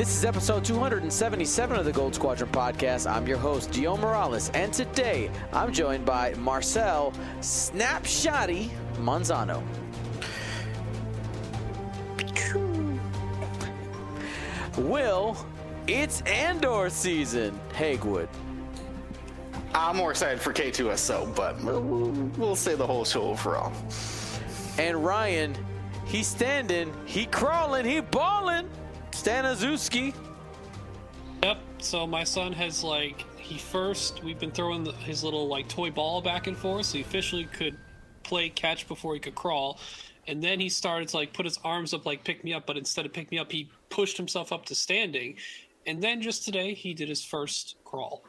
This is episode 277 of the Gold Squadron podcast. I'm your host, Gio Morales, and today I'm joined by Marcel Snapshotty Manzano. Will, it's Andor season, Hagwood. I'm more excited for K2SO, but we'll, we'll say the whole show overall. And Ryan, he standing, he crawling, he balling. Stanazuski. Yep. So my son has like he first we've been throwing the, his little like toy ball back and forth, so he officially could play catch before he could crawl, and then he started to like put his arms up like pick me up, but instead of pick me up, he pushed himself up to standing, and then just today he did his first crawl.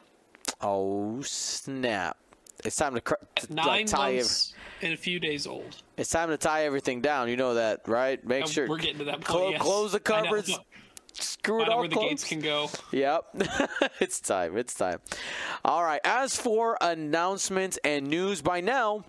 Oh snap! It's time to, cr- to Nine like, tie. months and a few days old. It's time to tie everything down. You know that, right? Make Um, sure we're getting to that point. clo- yes. close the cupboards. Screw it all where the closed. gates can go. Yep. it's time. It's time. All right. As for announcements and news by now,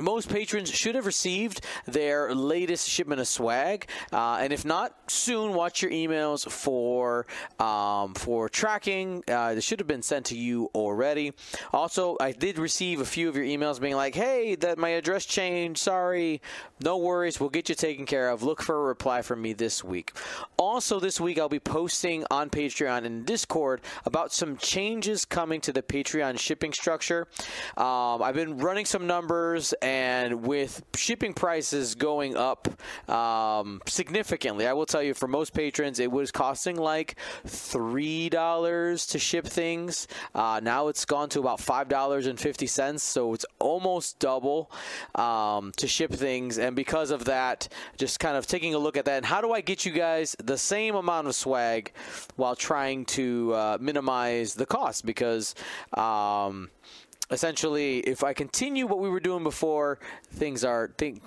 most patrons should have received their latest shipment of swag, uh, and if not, soon watch your emails for um, for tracking. Uh, should have been sent to you already. Also, I did receive a few of your emails being like, "Hey, that my address changed. Sorry, no worries. We'll get you taken care of." Look for a reply from me this week. Also, this week I'll be posting on Patreon and Discord about some changes coming to the Patreon shipping structure. Um, I've been running some numbers, and with shipping prices going up um, significantly, I will tell you for most patrons, it was costing like three dollars to ship things. Uh, now it's gone to about five dollars and fifty cents, so it's almost double um, to ship things. And because of that, just kind of taking a look at that, and how do I get you guys the same amount of swag while trying to uh, minimize the cost? Because um, essentially, if I continue what we were doing before, things are think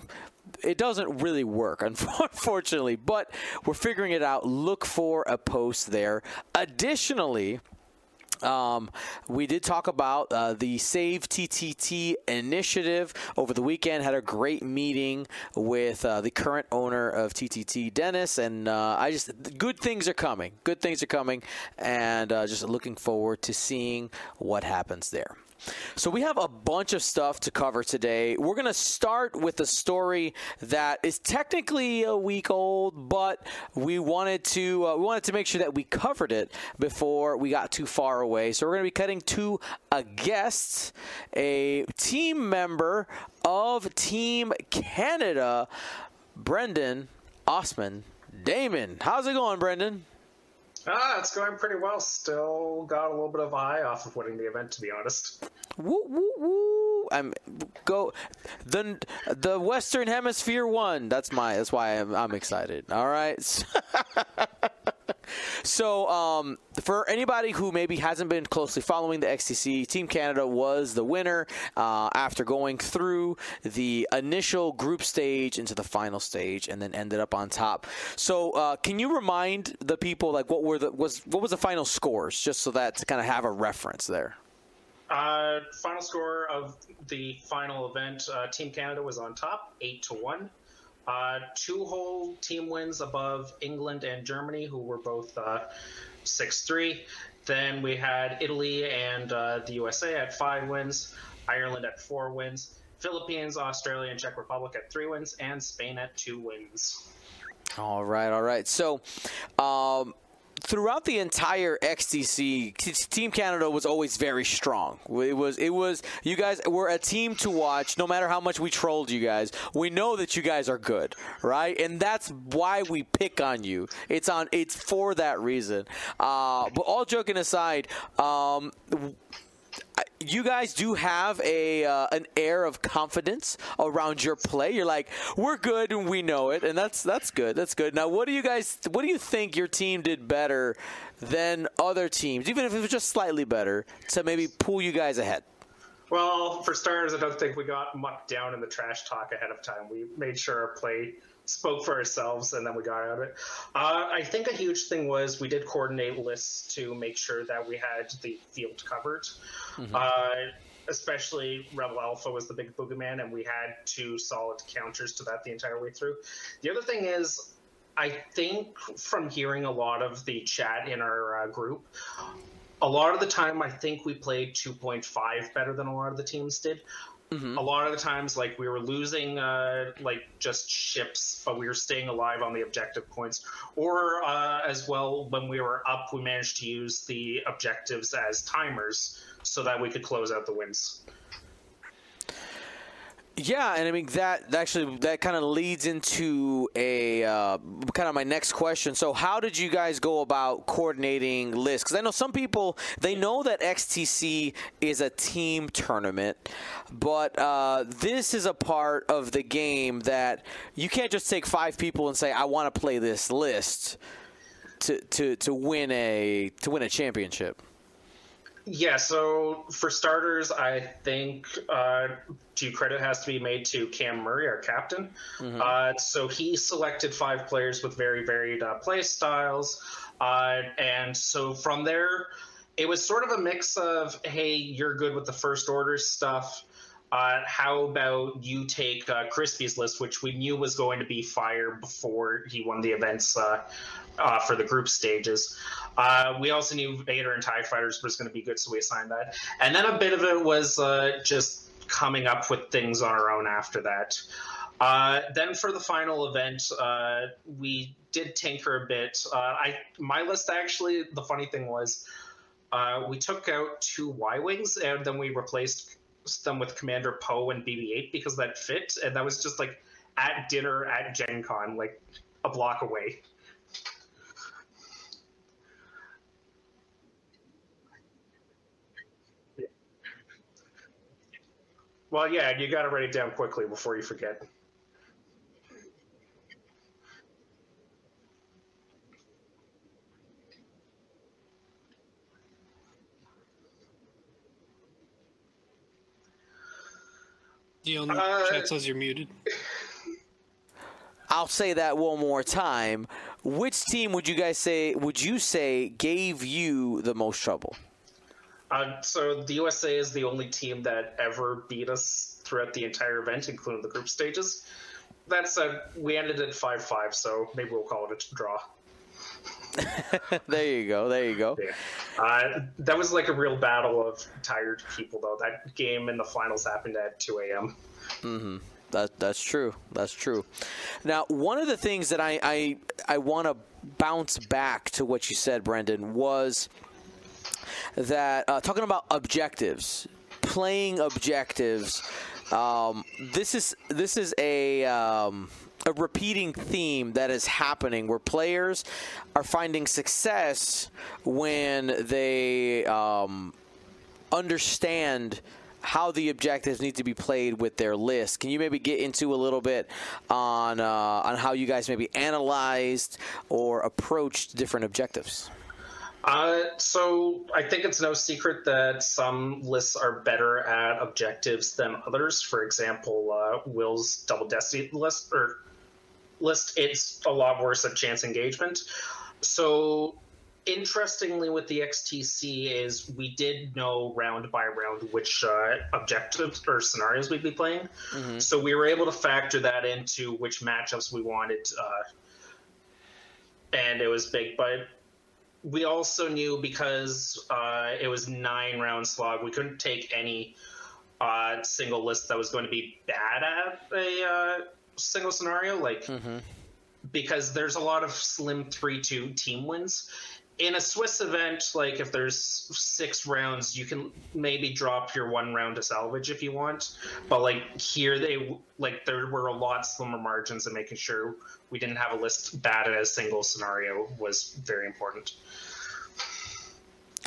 it doesn't really work, unfortunately. But we're figuring it out. Look for a post there. Additionally. Um, we did talk about uh, the Save TTT initiative over the weekend. Had a great meeting with uh, the current owner of TTT, Dennis, and uh, I just good things are coming. Good things are coming, and uh, just looking forward to seeing what happens there. So we have a bunch of stuff to cover today. We're going to start with a story that is technically a week old, but we wanted to uh, we wanted to make sure that we covered it before we got too far away. So we're going to be cutting to a guest, a team member of Team Canada, Brendan Osman Damon. How's it going, Brendan? Ah, it's going pretty well. Still got a little bit of high off of winning the event, to be honest. Woo woo woo! I'm go the the Western Hemisphere won. That's my. That's why I'm I'm excited. All right. So, um, for anybody who maybe hasn't been closely following the XTC, Team Canada was the winner uh, after going through the initial group stage into the final stage, and then ended up on top. So, uh, can you remind the people like what were the was what was the final scores, just so that to kind of have a reference there? Uh, final score of the final event: uh, Team Canada was on top, eight to one. Uh, two whole team wins above England and Germany, who were both uh, six three. Then we had Italy and uh, the USA at five wins, Ireland at four wins, Philippines, Australia, and Czech Republic at three wins, and Spain at two wins. All right, all right. So, um, throughout the entire XTC, Team Canada was always very strong. It was, it was. You guys were a team to watch. No matter how much we trolled you guys, we know that you guys are good, right? And that's why we pick on you. It's on. It's for that reason. Uh, but all joking aside. Um, you guys do have a uh, an air of confidence around your play. You're like, we're good and we know it, and that's that's good. That's good. Now, what do you guys? What do you think your team did better than other teams, even if it was just slightly better, to maybe pull you guys ahead? Well, for starters, I don't think we got mucked down in the trash talk ahead of time. We made sure our play spoke for ourselves, and then we got out of it. Uh, I think a huge thing was we did coordinate lists to make sure that we had the field covered. Uh, especially Rebel Alpha was the big boogeyman, and we had two solid counters to that the entire way through. The other thing is, I think from hearing a lot of the chat in our uh, group, a lot of the time I think we played 2.5 better than a lot of the teams did. A lot of the times, like we were losing, uh, like just ships, but we were staying alive on the objective points. Or uh, as well, when we were up, we managed to use the objectives as timers so that we could close out the wins. Yeah, and I mean that, actually that kind of leads into a uh, kind of my next question. So, how did you guys go about coordinating lists? Because I know some people they know that XTC is a team tournament, but uh, this is a part of the game that you can't just take five people and say, "I want to play this list." To, to, to win a to win a championship. Yeah, so for starters, I think uh, due credit has to be made to Cam Murray, our captain. Uh, so he selected five players with very varied uh, play styles. Uh, and so from there, it was sort of a mix of, hey, you're good with the first order stuff. Uh, how about you take uh, Crispy's list, which we knew was going to be fire before he won the events uh, uh, for the group stages. Uh, we also knew Vader and TIE Fighters was going to be good, so we assigned that. And then a bit of it was uh, just coming up with things on our own after that. Then for the final event, we did tinker a bit. I my list actually, the funny thing was, we took out two Y wings and then we replaced them with Commander Poe and BB-8 because that fit, and that was just like at dinner at Gen Con, like a block away. Well, yeah, you got to write it down quickly before you forget. Dion, Uh, chat says you're muted. I'll say that one more time. Which team would you guys say would you say gave you the most trouble? Uh, so the USA is the only team that ever beat us throughout the entire event, including the group stages. That said, we ended at five five, so maybe we'll call it a draw. there you go. There you go. Yeah. Uh, that was like a real battle of tired people, though. That game in the finals happened at 2 a.m. That that's true. That's true. Now, one of the things that I I, I want to bounce back to what you said, Brendan, was that uh, talking about objectives, playing objectives. Um, this is this is a um, a repeating theme that is happening where players are finding success when they um, understand how the objectives need to be played with their list. Can you maybe get into a little bit on uh, on how you guys maybe analyzed or approached different objectives? Uh, so I think it's no secret that some lists are better at objectives than others. For example, uh, Will's double destiny list or list, it's a lot worse at chance engagement. So interestingly, with the XTC, is we did know round by round which uh, objectives or scenarios we'd be playing. So we were able to factor that into which matchups we wanted. Uh, and it was big, but we also knew because uh, it was nine round slog, we couldn't take any uh, single list that was going to be bad at a uh, single scenario, like mm-hmm. because there's a lot of slim three two team wins. In a Swiss event, like if there's six rounds, you can maybe drop your one round to salvage if you want. But like here, they like there were a lot slimmer margins, and making sure we didn't have a list bad at a single scenario was very important.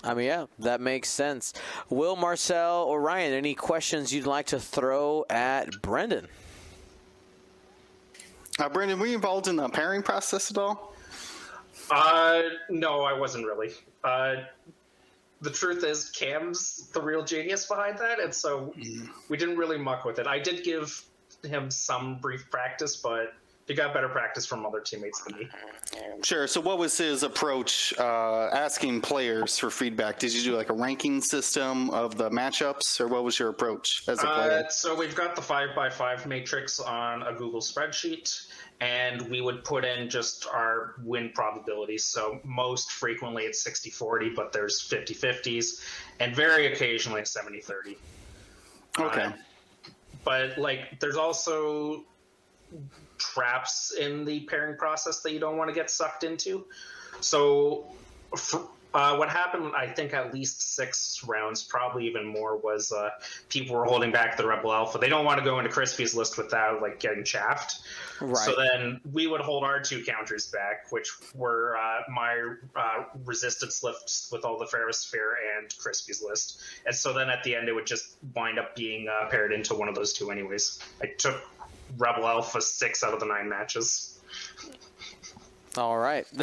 I mean, yeah, that makes sense. Will Marcel or Ryan, any questions you'd like to throw at Brendan? Uh, Brandon, were you involved in the pairing process at all? Uh, no, I wasn't really. Uh, the truth is, Cam's the real genius behind that, and so we didn't really muck with it. I did give him some brief practice, but he got better practice from other teammates than me. Sure. So, what was his approach uh, asking players for feedback? Did you do like a ranking system of the matchups, or what was your approach as a player? Uh, so we've got the five by five matrix on a Google spreadsheet, and we would put in just our win probabilities. So most frequently it's 60 40, but there's 50 50s, and very occasionally it's 70 30. Okay. Uh, but like, there's also traps in the pairing process that you don't want to get sucked into. So, uh, what happened, I think, at least six rounds, probably even more, was uh, people were holding back the Rebel Alpha. They don't want to go into Crispy's list without like getting chaffed. Right. So then we would hold our two counters back, which were uh, my uh, resistance lifts with all the Ferrosphere and Crispy's list. And so then at the end, it would just wind up being uh, paired into one of those two, anyways. I took Rebel Alpha six out of the nine matches. All right.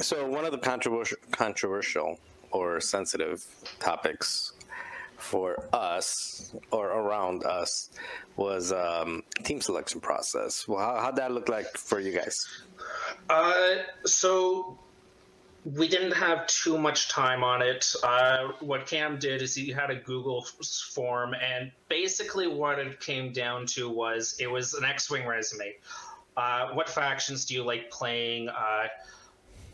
So one of the controversial, controversial or sensitive topics for us or around us was um, team selection process. Well, how, how'd that look like for you guys? Uh, so we didn't have too much time on it. Uh, what Cam did is he had a Google form, and basically what it came down to was it was an X-wing resume. Uh, what factions do you like playing? Uh,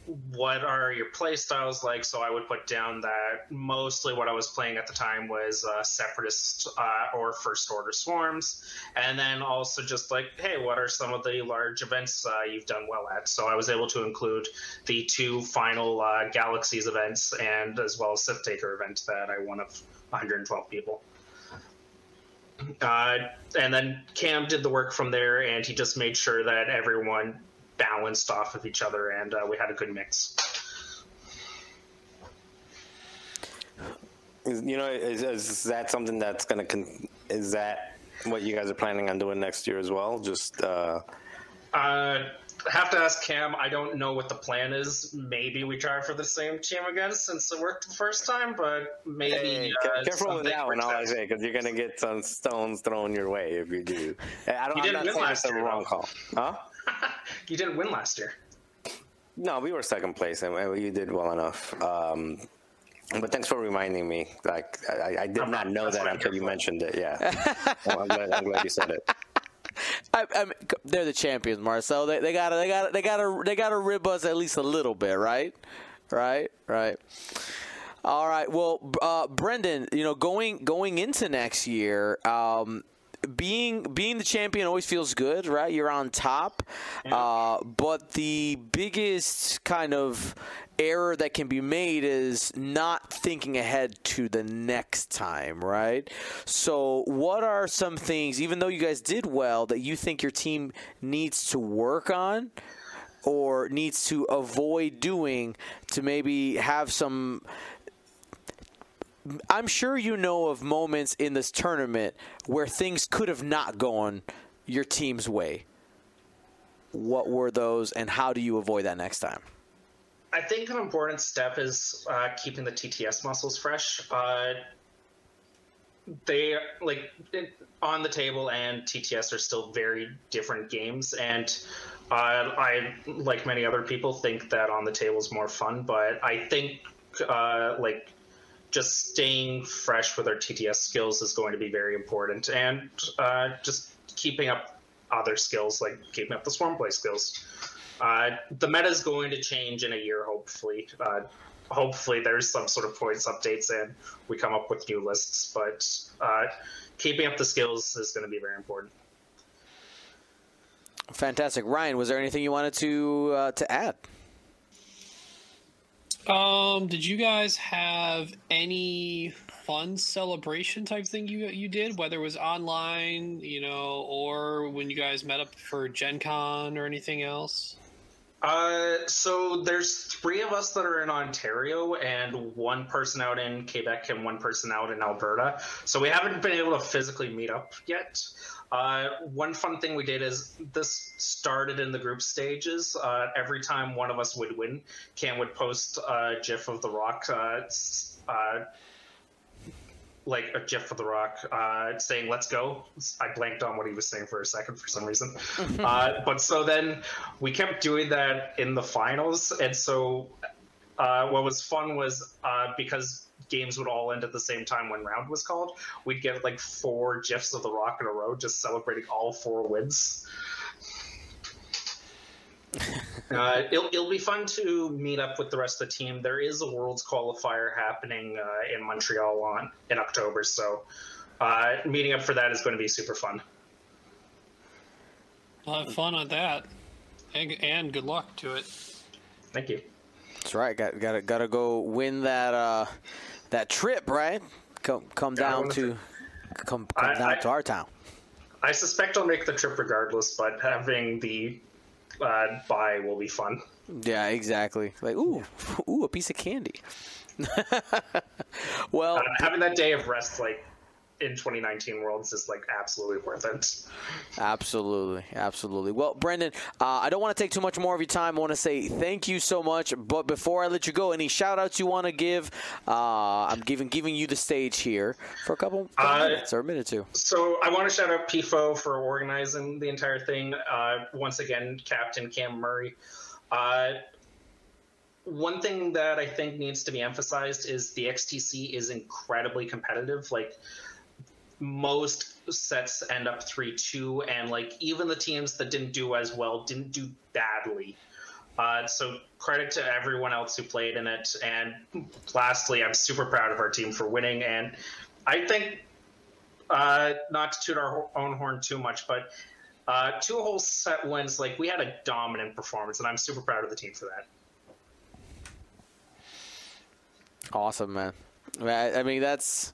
what are your play styles like? So I would put down that mostly what I was playing at the time was uh, separatist uh, or first order swarms, and then also just like, hey, what are some of the large events uh, you've done well at? So I was able to include the two final uh, Galaxies events and as well as Sith Taker event that I won of 112 people. Uh, and then Cam did the work from there, and he just made sure that everyone balanced off of each other, and uh, we had a good mix. You know, is, is that something that's going to? Con- is that what you guys are planning on doing next year as well? Just uh, Uh, have to ask Cam. I don't know what the plan is. Maybe we try for the same team again since it worked the first time, but maybe. Hey, uh, careful with that one, all I say, because you're gonna get some stones thrown your way if you do. I don't, You I'm not saying it's a wrong call, huh? you didn't win last year. No, we were second place, and and you did well enough. Um, but thanks for reminding me. Like I, I did I'm not not- know that's that until you mentioned it. Yeah, well, I'm, glad, I'm glad you said it. I, I mean, they're the champions, Marcel. They, they gotta, they gotta, they gotta, they gotta rib us at least a little bit, right? Right, right. All right. Well, uh, Brendan, you know, going going into next year, um, being being the champion always feels good, right? You're on top, uh, but the biggest kind of error that can be made is not thinking ahead to the next time, right? So, what are some things, even though you guys did well, that you think your team needs to work on? Or needs to avoid doing to maybe have some I'm sure you know of moments in this tournament where things could have not gone your team's way. What were those, and how do you avoid that next time? I think an important step is uh, keeping the TTS muscles fresh. Uh, they like on the table and TTS are still very different games, and uh, I, like many other people, think that on the table is more fun. But I think uh, like just staying fresh with our TTS skills is going to be very important, and uh, just keeping up other skills like keeping up the swarm play skills. Uh, the meta is going to change in a year, hopefully. Uh, hopefully, there's some sort of points updates and we come up with new lists. But uh, keeping up the skills is going to be very important. Fantastic, Ryan. Was there anything you wanted to uh, to add? Um, did you guys have any fun celebration type thing you you did, whether it was online, you know, or when you guys met up for Gen Con or anything else? Uh, so there's three of us that are in Ontario, and one person out in Quebec and one person out in Alberta. So we haven't been able to physically meet up yet. Uh, one fun thing we did is this started in the group stages. Uh, every time one of us would win, Cam would post a GIF of the Rock. Uh, uh, like a GIF of the Rock uh, saying "Let's go." I blanked on what he was saying for a second for some reason. uh, but so then we kept doing that in the finals, and so uh, what was fun was uh, because games would all end at the same time when round was called, we'd get like four gifs of the Rock in a row, just celebrating all four wins. uh, it'll, it'll be fun to meet up with the rest of the team. There is a Worlds qualifier happening uh, in Montreal on in October, so uh, meeting up for that is going to be super fun. Have fun on that, and, and good luck to it. Thank you. That's right. Got got to got to go win that uh, that trip, right? Come come Gotta down to come come I- down I- to our town. I suspect I'll make the trip regardless, but having the uh, buy will be fun. Yeah, exactly. Like ooh, ooh, a piece of candy. well, Uh, having that day of rest, like in 2019 Worlds, is like absolutely worth it. Absolutely, absolutely. Well, Brendan, uh, I don't want to take too much more of your time. I want to say thank you so much. But before I let you go, any shout outs you want to give? Uh, I'm giving giving you the stage here for a couple, Uh, minutes or a minute or two. So I want to shout out PFO for organizing the entire thing. Uh, once again, Captain Cam Murray. Uh, one thing that I think needs to be emphasized is the XTC is incredibly competitive. Like most sets end up three two, and like even the teams that didn't do as well didn't do badly. Uh, so credit to everyone else who played in it. And lastly, I'm super proud of our team for winning. And I think uh, not to toot our own horn too much, but uh, two whole set wins. Like we had a dominant performance, and I'm super proud of the team for that. Awesome, man. I mean, that's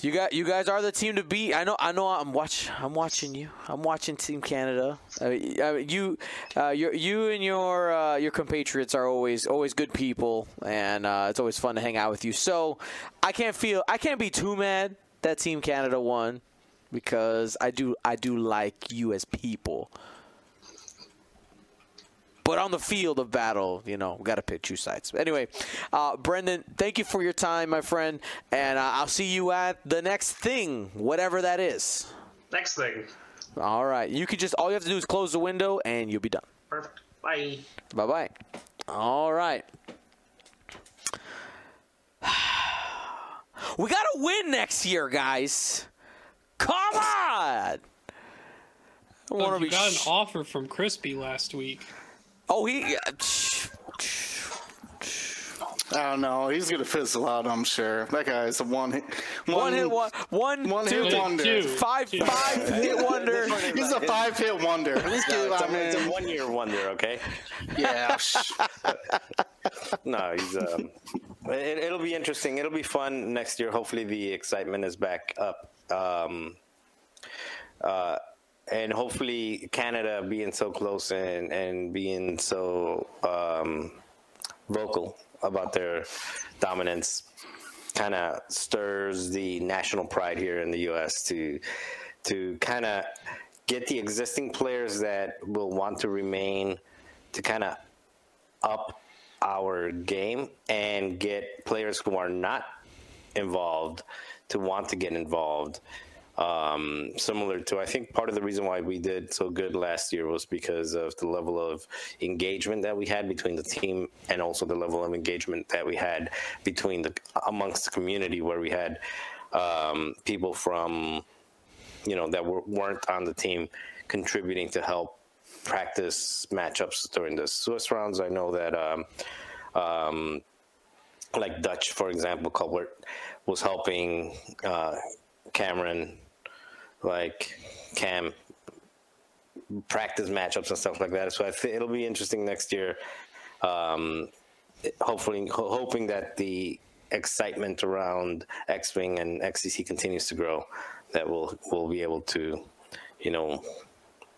you got. You guys are the team to beat. I know. I know. I'm watch. I'm watching you. I'm watching Team Canada. Uh, I mean, you, uh, you and your uh, your compatriots are always always good people, and uh, it's always fun to hang out with you. So I can't feel. I can't be too mad that Team Canada won because I do. I do like you as people. But on the field of battle, you know, we got to pick two sides. Anyway, uh, Brendan, thank you for your time, my friend, and uh, I'll see you at the next thing, whatever that is. Next thing, All right, you can just all you have to do is close the window, and you'll be done. perfect. Bye. Bye bye. All right. We got to win next year, guys. Come on. I wanna you be got an offer from Crispy last week. Oh, he. I don't know. He's gonna fizzle out. I'm sure. That guy's a one hit. One hit, one, one, One two, hit wonder. Two. five, Two. five hit wonder. He's a five hit wonder. Let's No, give it's, him a, it's a a one year wonder, okay? yeah. No, he's. Um, it, it'll be interesting. It'll be fun next year. Hopefully, the excitement is back up. Um, uh, and hopefully, Canada being so close and, and being so um, vocal about their dominance kind of stirs the national pride here in the U.S. to to kind of get the existing players that will want to remain to kind of up our game and get players who are not involved to want to get involved. Um, similar to, I think part of the reason why we did so good last year was because of the level of engagement that we had between the team and also the level of engagement that we had between the amongst the community where we had um, people from you know that were, weren't on the team contributing to help practice matchups during the Swiss rounds. I know that um, um, like Dutch, for example, Colbert was helping uh, Cameron, like Cam, practice matchups and stuff like that. So I think it'll be interesting next year. Um, hopefully, ho- hoping that the excitement around X Wing and XCC continues to grow, that we'll we'll be able to, you know,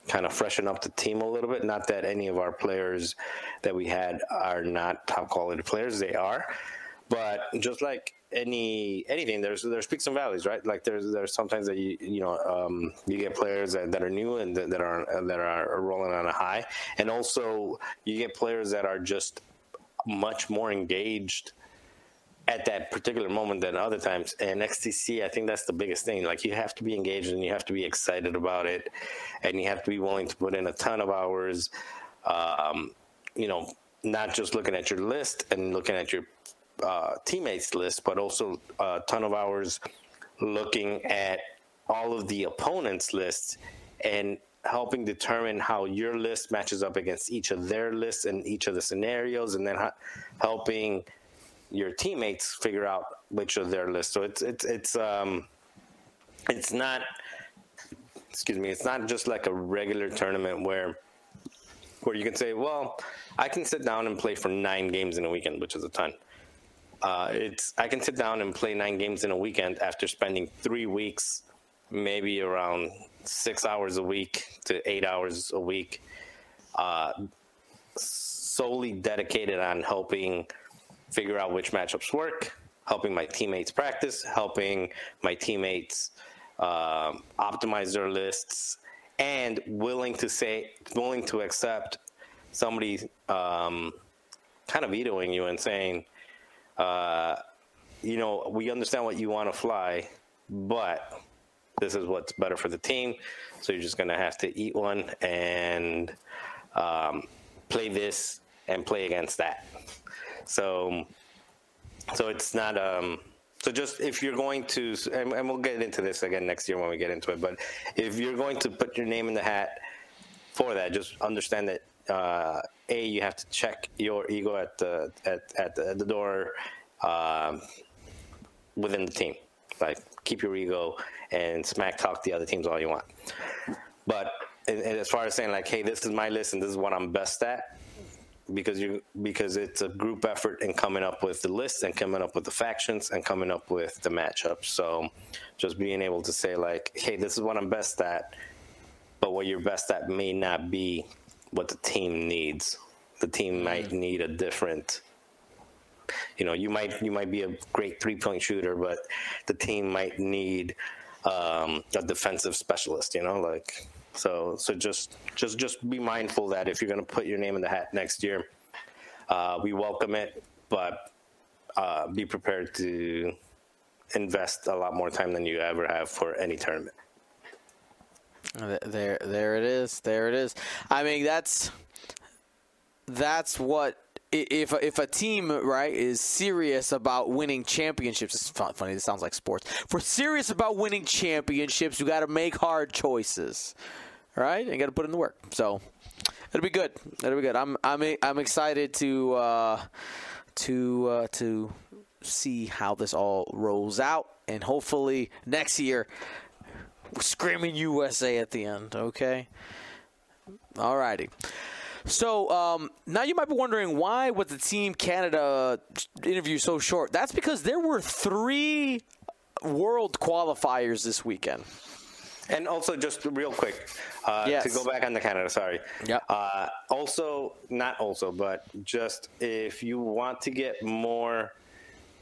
kind of freshen up the team a little bit. Not that any of our players that we had are not top quality players; they are. But just like any anything, there's there's peaks and valleys, right? Like there's there's sometimes that you you know um, you get players that, that are new and that, that are that are rolling on a high, and also you get players that are just much more engaged at that particular moment than other times. And XTC, I think that's the biggest thing. Like you have to be engaged and you have to be excited about it, and you have to be willing to put in a ton of hours. Um, you know, not just looking at your list and looking at your uh, teammates list, but also a ton of hours looking at all of the opponents' lists and helping determine how your list matches up against each of their lists and each of the scenarios, and then ha- helping your teammates figure out which of their lists. So it's it's it's um it's not excuse me, it's not just like a regular tournament where where you can say, well, I can sit down and play for nine games in a weekend, which is a ton. Uh, it's I can sit down and play nine games in a weekend after spending three weeks, maybe around six hours a week to eight hours a week, uh, solely dedicated on helping figure out which matchups work, helping my teammates practice, helping my teammates um, optimize their lists, and willing to say, willing to accept somebody um, kind of vetoing you and saying, uh, you know, we understand what you want to fly, but this is what's better for the team. So you're just going to have to eat one and um, play this and play against that. So, so it's not. Um, so just if you're going to, and, and we'll get into this again next year when we get into it. But if you're going to put your name in the hat for that, just understand that uh, a you have to check your ego at the at at the, at the door um, within the team. Like keep your ego and smack talk the other teams all you want. But and, as far as saying like, hey, this is my list and this is what I'm best at, because you because it's a group effort in coming up with the list and coming up with the factions and coming up with the matchups. So just being able to say like, hey, this is what I'm best at, but what you're best at may not be what the team needs. The team might need a different you know, you might you might be a great three point shooter, but the team might need um, a defensive specialist. You know, like so. So just just just be mindful that if you're going to put your name in the hat next year, uh, we welcome it, but uh, be prepared to invest a lot more time than you ever have for any tournament. There, there it is. There it is. I mean, that's that's what if if a team right is serious about winning championships. It's funny. This sounds like sports. If we're serious about winning championships, you got to make hard choices, right? And got to put in the work. So it'll be good. It'll be good. I'm I'm I'm excited to uh, to uh, to see how this all rolls out, and hopefully next year screaming USA at the end. Okay. All righty. So um, now you might be wondering why was the Team Canada interview so short? That's because there were three World qualifiers this weekend. And also, just real quick, uh, yes. to go back on the Canada, sorry. Yeah. Uh, also, not also, but just if you want to get more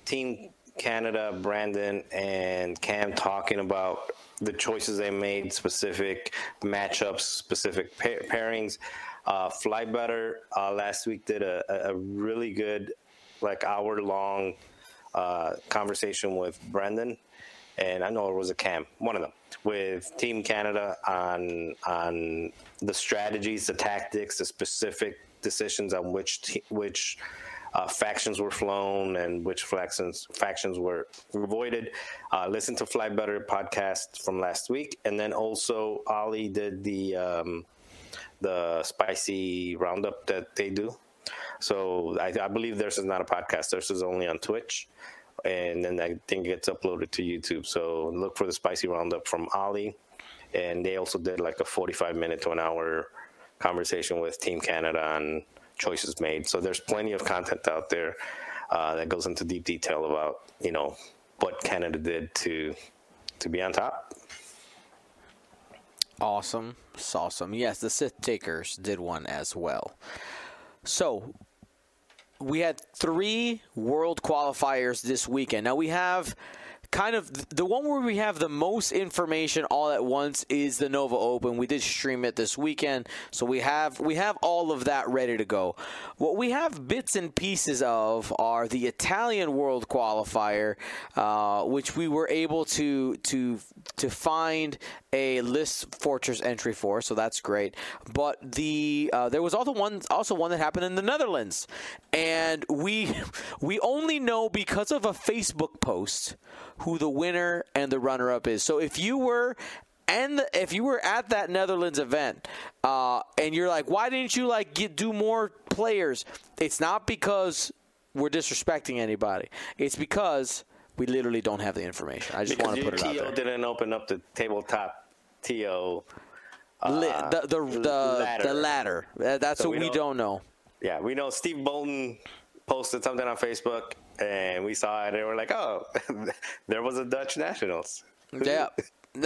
Team Canada, Brandon and Cam talking about the choices they made, specific matchups, specific pairings. Uh, Fly Better uh, last week did a, a really good, like hour long uh, conversation with Brendan, and I know it was a Cam, one of them, with Team Canada on on the strategies, the tactics, the specific decisions on which te- which uh, factions were flown and which factions factions were avoided. Uh, listen to Fly Better podcast from last week, and then also Ali did the um, the spicy roundup that they do. So I, I believe theirs is not a podcast. Theirs is only on Twitch, and then I think gets uploaded to YouTube. So look for the spicy roundup from Ali, and they also did like a forty-five minute to an hour conversation with Team Canada on choices made. So there's plenty of content out there uh, that goes into deep detail about you know what Canada did to to be on top. Awesome, awesome. Yes, the Sith Takers did one as well. So we had three world qualifiers this weekend. Now we have kind of the one where we have the most information all at once is the Nova Open. We did stream it this weekend, so we have we have all of that ready to go. What we have bits and pieces of are the Italian World Qualifier, uh, which we were able to to to find a list fortress entry for, so that's great. But the uh, there was also one also one that happened in the Netherlands, and we we only know because of a Facebook post who the winner and the runner up is. So if you were and the, if you were at that Netherlands event uh, and you're like, why didn't you like get do more players? It's not because we're disrespecting anybody. It's because we literally don't have the information. I just Because want to put it out there. didn't open up the tabletop TO. Uh, the the the ladder. the ladder. That's So what we we don't know. Yeah, we know Steve Bolton posted something on Facebook, and we saw it, and we're like, oh, there was a Dutch Nationals. Yeah.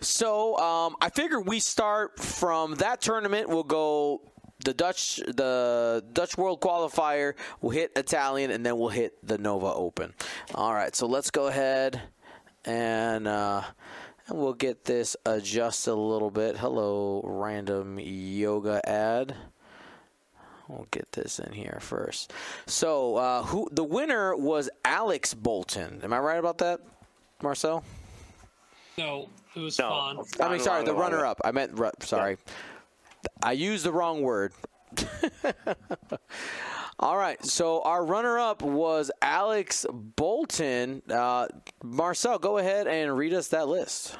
so um, I figure we start from that tournament. We'll go the Dutch the Dutch World Qualifier. We'll hit Italian, and then we'll hit the Nova Open. All right. So let's go ahead and. Uh, and we'll get this adjusted a little bit. Hello, random yoga ad. We'll get this in here first. So, uh, who the winner was Alex Bolton? Am I right about that, Marcel? No, it was No. Fawn. I mean, sorry, the runner-up. I meant, ru- sorry, I used the wrong word. All right, so our runner-up was Alex Bolton. Uh, Marcel, go ahead and read us that list.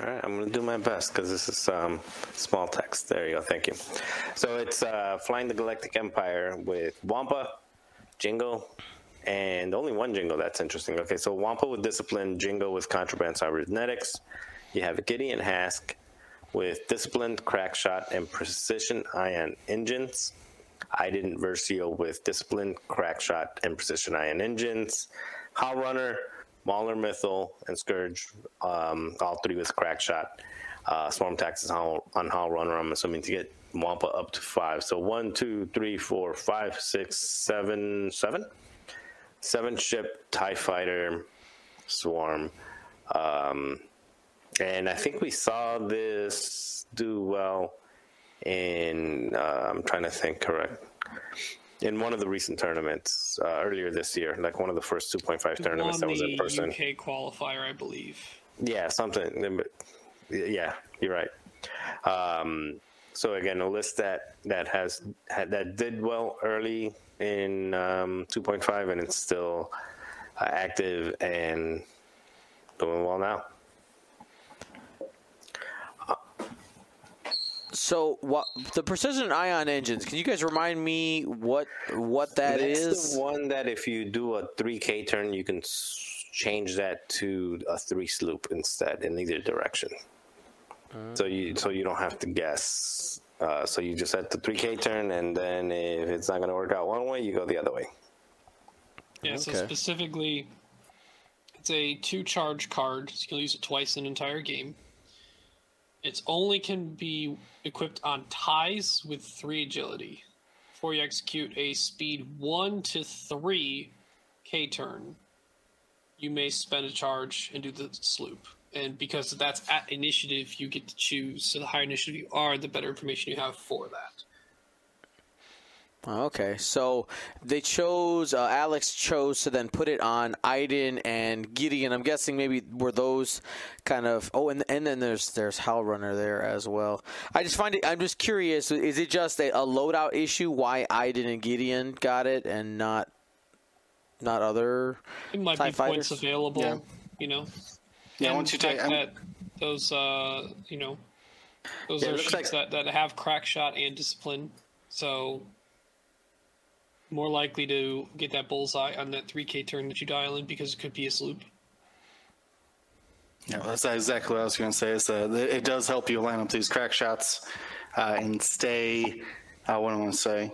All right, I'm going to do my best because this is um, small text. There you go. Thank you. So it's uh, Flying the Galactic Empire with Wampa, Jingo, and only one Jingo. That's interesting. Okay, so Wampa with Discipline, Jingo with Contraband Cybernetics. You have a Gideon Hask with Disciplined, Crackshot, and Precision Ion Engines. Iden Versio with Disciplined, Crackshot, and Precision Ion Engines. Howlrunner, Mauler Mithel, and Scourge, um, all three with Crackshot. Uh, Swarm Tactics on, on Howlrunner, I'm assuming to get Wampa up to five. So one, two, three, four, five, six, seven, seven? Seven ship, TIE Fighter, Swarm. Um, and I think we saw this do well in, uh, I'm trying to think correct, in one of the recent tournaments uh, earlier this year, like one of the first 2.5 tournaments that was in person. UK qualifier, I believe. Yeah, something. Yeah, you're right. Um, so again, a list that that has had, that did well early in um, 2.5, and it's still uh, active and doing well now. So, what the precision ion engines? Can you guys remind me what what that That's is? the one that if you do a 3K turn, you can change that to a three sloop instead in either direction. So you so you don't have to guess. Uh, so you just set the 3K turn, and then if it's not going to work out one way, you go the other way. Yeah, so specifically, it's a two charge card. So you'll use it twice in an entire game. It's only can be equipped on ties with three agility. Before you execute a speed one to three K turn, you may spend a charge and do the sloop. And because that's at initiative, you get to choose. So the higher initiative you are, the better information you have for that. Okay, so they chose uh, Alex chose to then put it on Iden and Gideon. I'm guessing maybe were those kind of oh, and and then there's there's Howlrunner there as well. I just find it. I'm just curious. Is it just a, a loadout issue why Iden and Gideon got it and not not other? It might TIE be points available, Yeah. you know. Yeah, and once you take, fact that those, uh, you know, those Yeah, are ships like- that, that have crack shot and discipline, so more likely to get that bullseye on that 3K turn that you dial in because it could be a sloop. Yeah, that's exactly what I was going to say. Is that it does help you line up these crack shots uh, and stay. Uh, what do I want to say?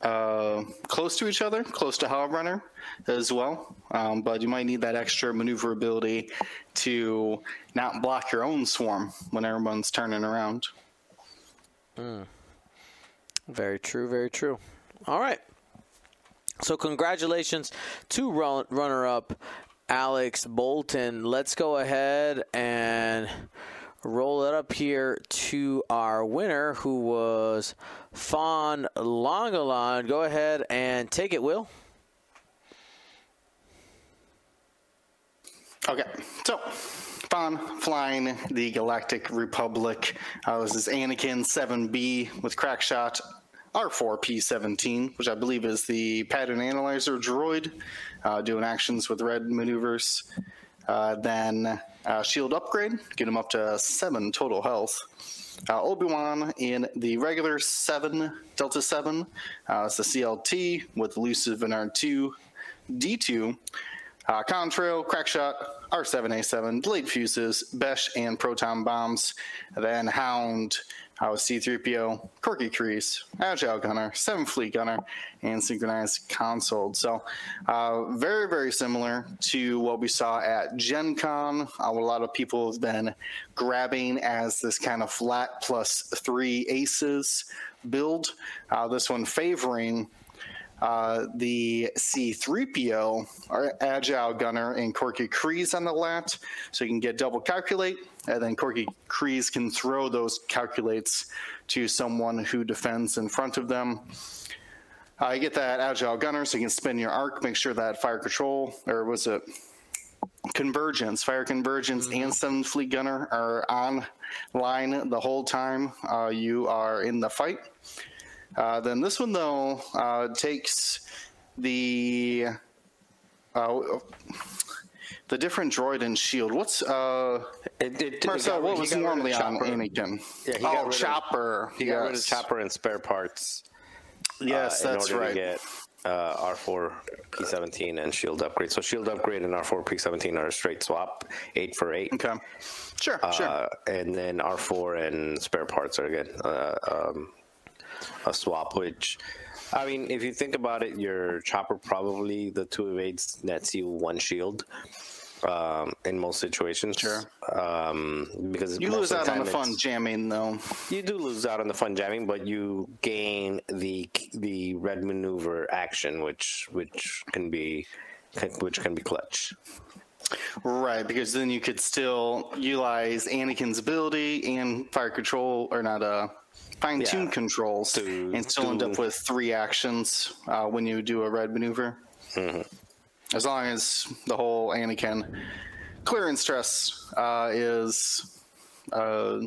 Uh, close to each other, close to Howlrunner as well. Um, but you might need that extra maneuverability to not block your own swarm when everyone's turning around. Very true. Very true. All right. So congratulations to run, runner-up Alex Bolton. Let's go ahead and roll it up here to our winner, who was Fawn Longalon. Go ahead and take it, Will. Okay, so Fawn flying the Galactic Republic. Uh, this is Anakin 7B with Crackshot R4P17, which I believe is the pattern analyzer droid, uh, doing actions with red maneuvers. Uh, then uh, shield upgrade, get him up to seven total health. Uh, Obi Wan in the regular seven Delta Seven. Uh, it's the CLT with elusive Venard two D2. Uh, Contrail, Crackshot, R7A7, Delayed Fuses, Besh, and Proton Bombs. Then Hound, with C3PO, Korkie Kryze, Agile Gunner, Seven Fleet Gunner, and Synchronized Console. So, uh, very, very similar to what we saw at Gen Con. Uh, a lot of people have been grabbing as this kind of flat plus three aces build. Uh, this one favoring uh, the C3PO, our Agile Gunner, and Korkie Kryze on the lat, so you can get double calculate, and then Korkie Kryze can throw those calculates to someone who defends in front of them. Uh, you get that Agile Gunner, so you can spin your arc, make sure that fire control, or was it convergence, fire convergence, and seven fleet gunner are on line the whole time uh, you are in the fight. Uh, then this one though uh, takes the uh, the different droid and shield. What's uh, It, it, Marcel? got- What was got rid of normally on Chopper. Anakin? Yeah, he got oh, rid of- Chopper. He got rid of Chopper and spare parts. Yes, uh, in that's order right. to get uh, R4 P17 and shield upgrade. So shield upgrade and R4 P17 are a straight swap, eight for eight. Okay. Sure. sure. Uh, and then R4 and spare parts are again uh, um, a swap. Which, I mean, if you think about it, your chopper probably the two evades nets you one shield um, in most situations. Sure. Um, because you lose out on the fun jamming though. you do lose out on the fun jamming, but you gain the the red maneuver action, which which can be which can be clutch. Right, because then you could still utilize Anakin's ability and fire control, or not, uh, fine tune Yeah. controls, To and still end up with three actions uh, when you do a red maneuver. Mm-hmm. As long as the whole Anakin clearance stress uh, is uh,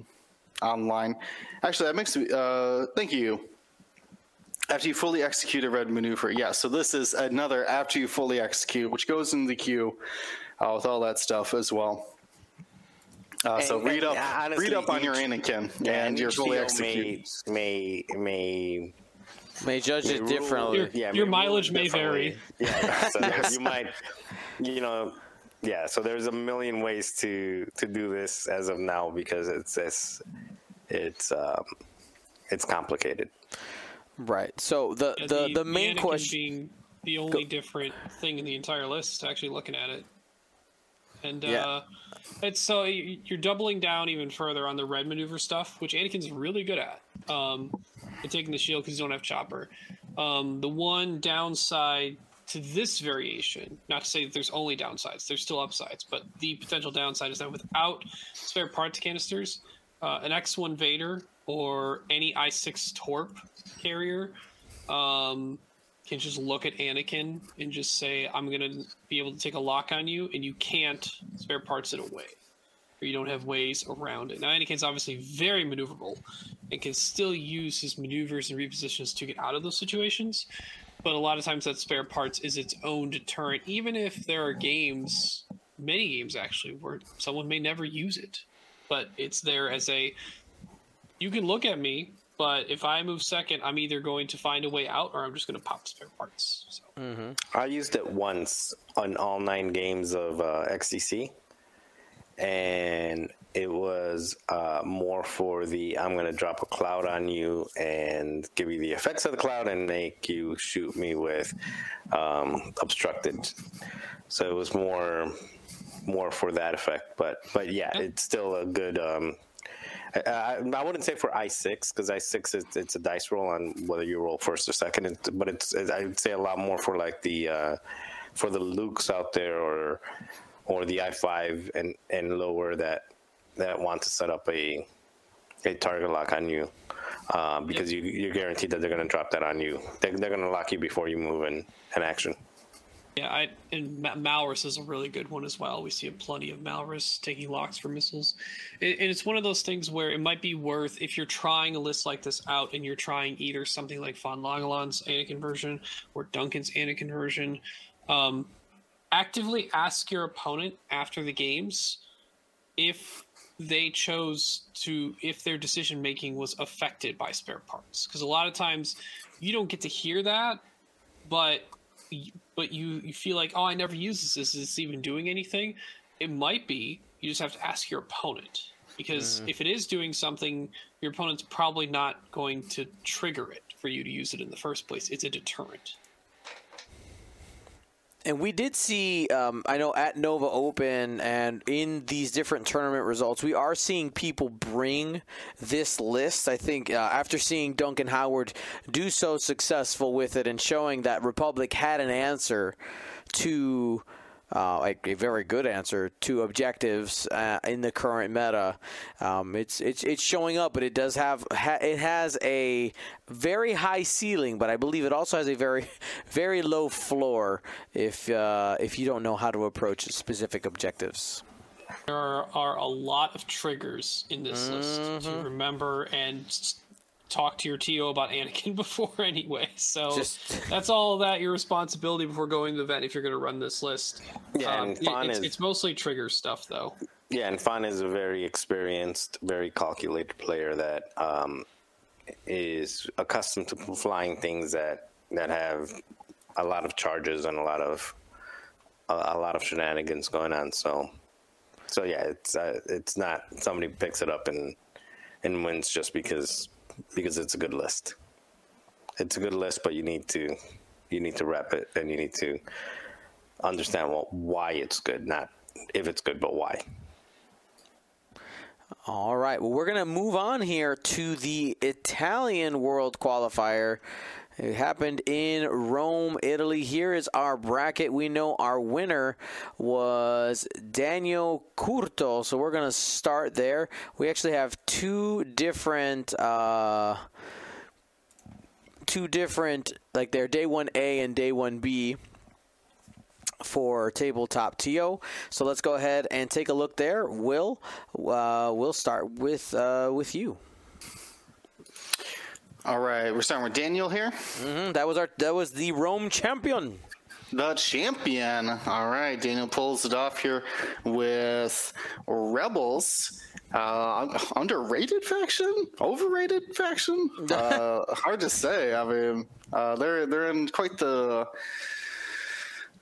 online. Actually, that makes me. Uh, thank you. After you fully execute a red maneuver, yeah. So this is another after you fully execute, which goes in the queue uh, with all that stuff as well. Uh, so read up, yeah, honestly, read up on your each- Anakin Yeah, and your each fully field execute. may may may May judge it rule- differently. Your- yeah, your rule mileage may vary. Yeah, so you might, you know, yeah. So there's a million ways to to do this as of now because it's it's it's um, it's complicated. Right. So the Yeah, the, the main Anakin question. being the only different thing in the entire list, actually looking at it, and uh, it's so you're doubling down even further on the red maneuver stuff, which Anakin's really good at. Um, and taking the shield because you don't have chopper. Um, the one downside to this variation, not to say that there's only downsides, there's still upsides, but the potential downside is that without spare parts canisters, uh, an X1 Vader or any i6 Torp carrier um, can just look at Anakin and just say, I'm going to be able to take a lock on you, and you can't spare parts it away. Or you don't have ways around it. Now, Anakin's obviously very maneuverable and can still use his maneuvers and repositions to get out of those situations. But a lot of times, that spare parts is its own deterrent, even if there are games, many games actually, where someone may never use it. But it's there as a you can look at me, but if I move second, I'm either going to find a way out or I'm just going to pop spare parts. So. I used it once on all nine games of uh, XCC, and it was uh, more for the I'm going to drop a cloud on you and give you the effects of the cloud and make you shoot me with um, obstructed. So it was more more for that effect, but but yeah, it's still a good. Um, I, I, wouldn't say for I six because I six is it's a dice roll on whether you roll first or second, but it's I'd say a lot more for like the uh, for the Lukes out there or or the I five and and lower that that want to set up a a target lock on you. Uh, because you, you're guaranteed that they're going to drop that on you. They're, they're going to lock you before you move in, in action. Yeah, I and Ma- Malarus is a really good one as well. We see plenty of Malarus taking locks for missiles, and, and it's one of those things where it might be worth if you're trying a list like this out and you're trying either something like Von Langeland's Anakin version or Duncan's Anakin version. Um, actively ask your opponent after the games if they chose to if their decision making was affected by spare parts because a lot of times you don't get to hear that but but you you feel like oh i never use this. Is this even doing anything? It might be. You just have to ask your opponent. Because Mm-hmm. if it is doing something your opponent's probably not going to trigger it for you to use it in the first place. It's a deterrent And we did see, um, I know at Nova Open and in these different tournament results, we are seeing people bring this list. I think uh, after seeing Duncan Howard do so successful with it and showing that Republic had an answer to. Uh, a, a very good answer to objectives uh, in the current meta. Um, it's it's it's showing up, but it does have ha, it has a very high ceiling, but I believe it also has a very very low floor if uh, if you don't know how to approach specific objectives. there are, a lot of triggers in this list Mm-hmm. to remember and s- talk to your TO about Anakin before anyway. So Just- that's all that your responsibility before going to the event if you're going to run this list. Yeah, and it- it's, is- it's mostly trigger stuff though. Yeah, and Fan is a very experienced, very calculated player that um, is accustomed to flying things that that have a lot of charges and a lot of a, a lot of shenanigans going on. So, so yeah, it's uh, it's not somebody picks it up and and wins just because because it's a good list. It's a good list, but you need to you need to wrap it and you need to understand why it's good, not if it's good, but why. All right. Well, we're going to move on here to the Italian World Qualifier. It happened in Rome, Italy. Here is our bracket. We know our winner was Daniel Curto. So we're going to start there. We actually have two different. Uh, two different, like their day 1A and day 1B for tabletop TO. So let's go ahead and take a look there. Will, uh, we'll start with uh, with you. All right, we're starting with Daniel here. Mhm, That was our that was the Rome champion. The champion. All right, Daniel pulls it off here with Rebels. Uh, underrated faction, overrated faction. Uh, hard to say. I mean, uh, they're they're in quite the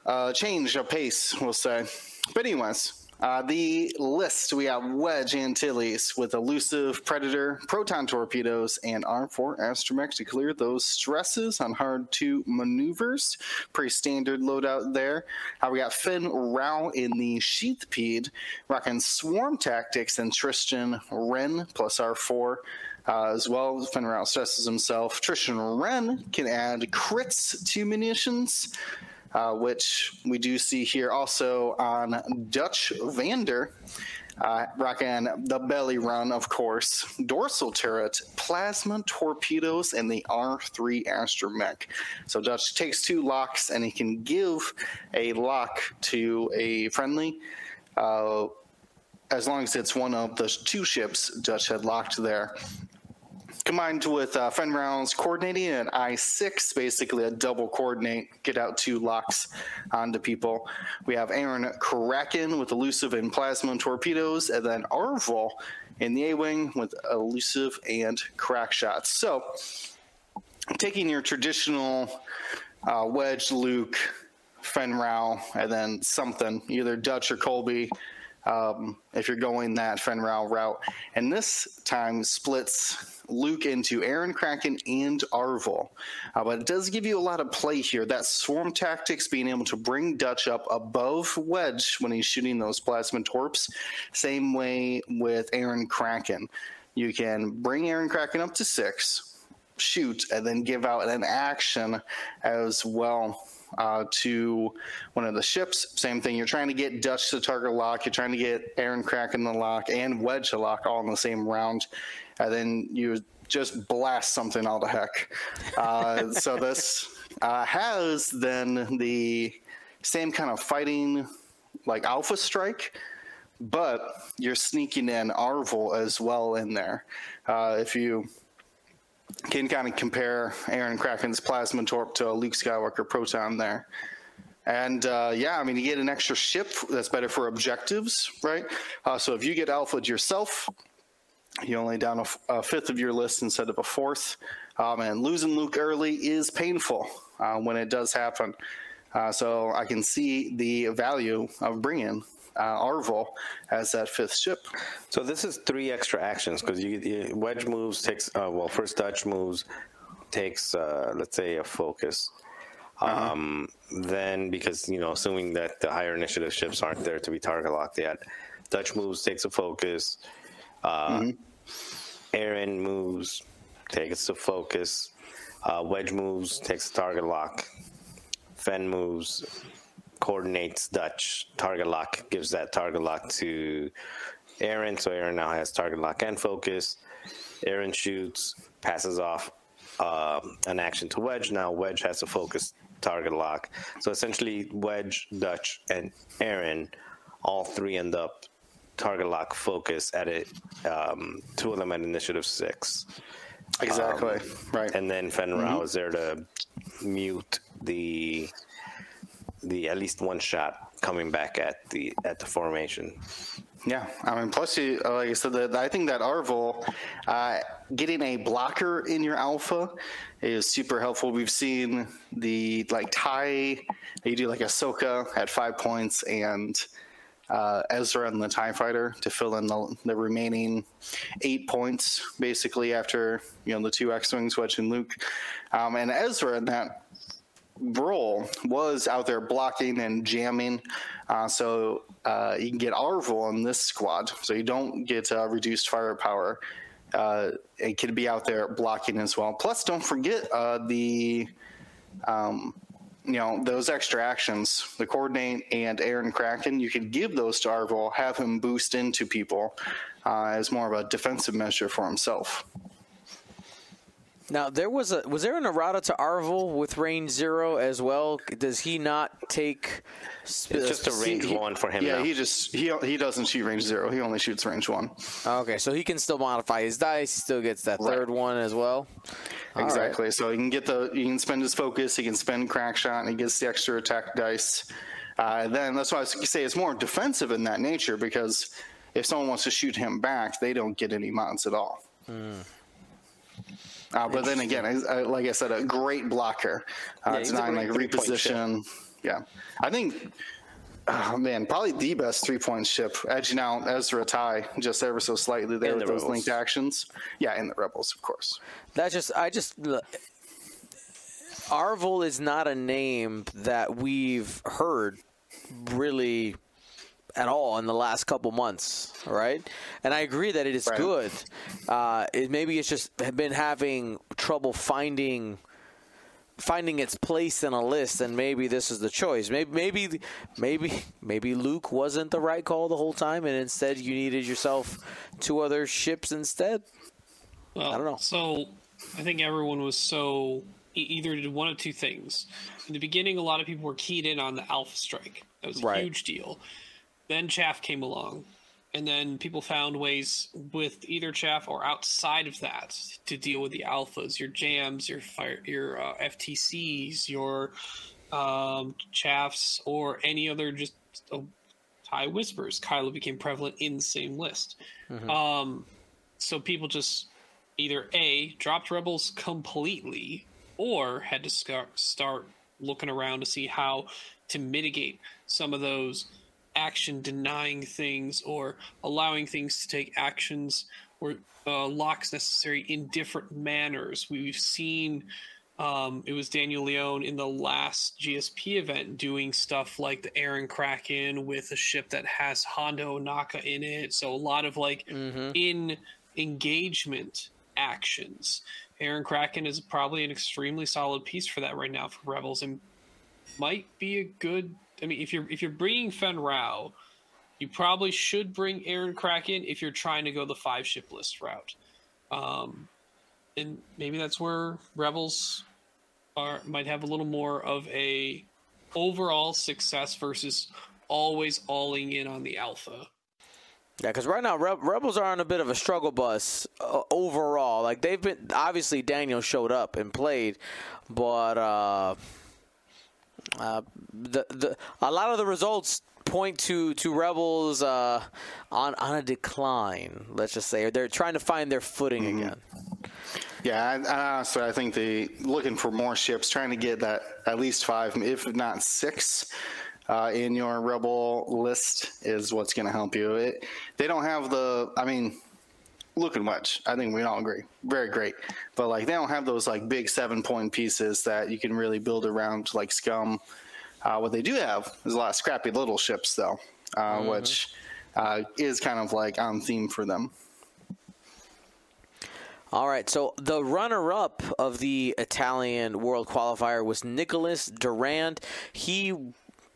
uh, change of pace, we'll say. But anyways, uh, the list we have Wedge Antilles with elusive Predator, proton torpedoes, and R4 astromech to clear those stresses on hard to maneuvers. Pretty standard loadout there. Uh, we got Fenn Rau in the Sheathipede, rocking Swarm Tactics and Tristan Wren plus R4. Uh, as well, Rao stresses himself. Tristan Wren can add crits to munitions uh, which we do see here also on Dutch Vander. Uh, rocking the belly run, of course, dorsal turret, plasma torpedoes, and the R3 astromech. So Dutch takes two locks, and he can give a lock to a friendly, uh, as long as it's one of the two ships Dutch had locked there combined with uh, Fen rounds coordinating and I6, basically a double coordinate, get out two locks onto people. We have Airen Cracken with elusive and plasma and torpedoes, and then Arvel in the A Wing with elusive and crack shots. So, taking your traditional uh, Wedge, Luke, Fenn Rau, and then something, either Dutch or Kullbee, um, if you're going that Fenn Rau route. And this time splits Luke into Airen Cracken and Arvel. Uh, but it does give you a lot of play here. That swarm tactics, being able to bring Dutch up above Wedge when he's shooting those plasma torps. Same way with Airen Cracken. you can bring Airen Cracken up to six, shoot, and then give out an action as well uh, to one of the ships. Same thing. You're trying to get Dutch to target lock. You're trying to get Airen Cracken the lock and Wedge to lock all in the same round, and then you just blast something all the heck. Uh, so this uh, has then the same kind of fighting like Alpha Strike, but you're sneaking in Arvel as well in there. Uh, if you can kind of compare Airen Cracken's Plasma Torp to a Luke Skywalker Proton there. And uh, yeah, I mean, you get an extra ship that's better for objectives, right? Uh, so if you get Alpha yourself, you only down a fifth of your list instead of a fourth. Um, and losing Luke early is painful uh, when it does happen. Uh, so I can see the value of bringing uh, as that fifth ship. So this is three extra actions because you, you wedge moves takes uh, well first Dutch moves takes uh, let's say a focus. Um, Then because you know assuming that the higher initiative ships aren't there to be target locked yet, Dutch moves takes a focus. Uh, Airen moves takes the focus. Uh, wedge moves takes a target lock. Fenn moves coordinates Dutch target lock gives that target lock to Airen, so Airen now has target lock and focus. Airen shoots, passes off um, an action to Wedge. Now Wedge has a focus target lock. So essentially, Wedge, Dutch, and Airen, all three end up target lock focus at it. Um, two of them at initiative six, Exactly. right. and then Fenn Rau is there to mute the the at least one shot coming back at the at the formation. Yeah, I mean, plus you, uh, like I said, that I think that Arvel uh, getting a blocker in your alpha is super helpful. We've seen the like tie, you do like Ahsoka at five points and uh, Ezra and the Tie Fighter to fill in the, the remaining eight points, basically after you know the two X wings, Wedge and Luke, um, and Ezra in that role was out there blocking and jamming. Uh, so uh, you can get Arvel in this squad, so you don't get uh, reduced firepower. Uh, it could be out there blocking as well. Plus, don't forget uh, the. Um, you know those extra actions, the coordinate and Airen Cracken. You could give those to Arvel, have him boost into people uh, as more of a defensive measure for himself. Now there was a was there an errata to Arvel with range zero as well? Does he not take? Sp- It's just a range he- one for him Yeah, now. he just he he doesn't shoot range zero. He only shoots range one. Okay, so he can still modify his dice. He still gets that third one as well. All right. Exactly. So he can get the he can spend his focus. He can spend crack shot, and he gets the extra attack dice. Uh, then that's why I say it's more defensive in that nature because if someone wants to shoot him back, they don't get any mods at all. Hmm. Uh, but then again, I, I, like I said, a great blocker, uh, Yeah, denying like reposition. Yeah, I think. Oh man, probably the best three point ship, edging out Ezra Ty just ever so slightly there And with the those Rebels. linked actions. Yeah, and the rebels, of course. That's just I just Arvel is not a name that we've heard really at all in the last couple months, right? And I agree that it is Right. good. Uh, it, maybe it's just been having trouble finding finding its place in a list, and maybe this is the choice. Maybe maybe maybe maybe Luke wasn't the right call the whole time, and instead you needed yourself two other ships instead. Well, I don't know. So I think everyone was so either did one of two things. In the beginning, a lot of people were keyed in on the Alpha Strike. That was a Right. huge deal. Then Chaff came along, and then people found ways with either Chaff or outside of that to deal with the alphas, your jams, your fire, your uh, FTCs, your um, Chaffs, or any other just uh, Tie Whispers. Kylo became prevalent in the same list. Um, so people just either a dropped rebels completely or had to start looking around to see how to mitigate some of those action denying things or allowing things to take actions or uh, locks necessary in different manners we've seen um, it was Daniel Leone in the last GSP event doing stuff like the Airen Cracken with a ship that has Hondo Ohnaka in it. So a lot of like in engagement actions. Airen Cracken is probably an extremely solid piece for that right now for Rebels, and might be a good. I mean, if you're if you're bringing Fenn Rau, you probably should bring Airen Cracken if you're trying to go the five ship list route. Um, and maybe that's where Rebels are might have a little more of a overall success versus always alling in on the alpha. Yeah, because right now Re- Rebels are on a bit of a struggle bus uh, overall. Like they've been obviously Daniel showed up and played, but uh, uh, the the a lot of the results point to to Rebels uh, on on a decline. Let's just say they're trying to find their footing Mm-hmm. again. Yeah, I honestly, I think they looking for more ships, trying to get that at least five, if not six, uh, in your rebel list is what's going to help you. It, they don't have the, I mean, looking much. I think we all agree, very great, but like they don't have those like big seven point pieces that you can really build around like Scum. Uh, what they do have is a lot of scrappy little ships, though, uh, which uh, is kind of like on theme for them. All right, so the runner-up of the Italian World Qualifier was Nicholas Durand. He,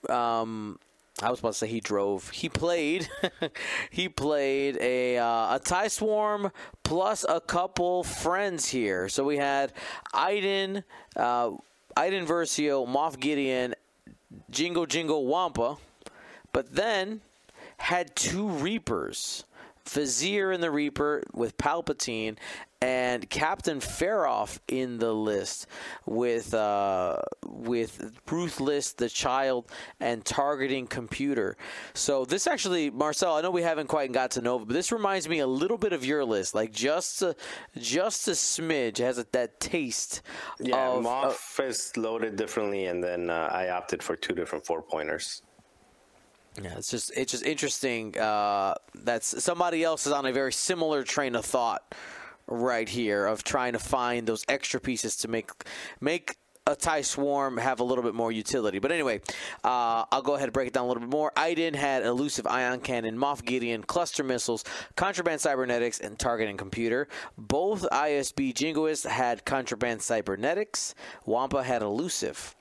um, I was about to say he drove. He played. he played a uh, a tie swarm plus a couple friends here. So we had Iden, uh, Iden Versio, Moff Gideon, Jingle Jingle Wampa, but then had two Reapers. Vizier in the Reaper with Palpatine, and Captain Feroph in the list with uh, with Ruthless, the Child, and Targeting Computer. So this actually, Marcel, I know we haven't quite got to know, but this reminds me a little bit of your list, like just a, just a smidge. Has a, that taste. Yeah, of, Moff is loaded differently, and then uh, I opted for two different four pointers. Yeah, it's just it's just interesting. Uh, somebody else is on a very similar train of thought right here of trying to find those extra pieces to make make a tie swarm have a little bit more utility. But anyway, uh, I'll go ahead and break it down a little bit more. Iden had elusive ion cannon, Moff Gideon, cluster missiles, contraband cybernetics, and targeting computer. Both ISB jingoists had contraband cybernetics. Wampa had elusive.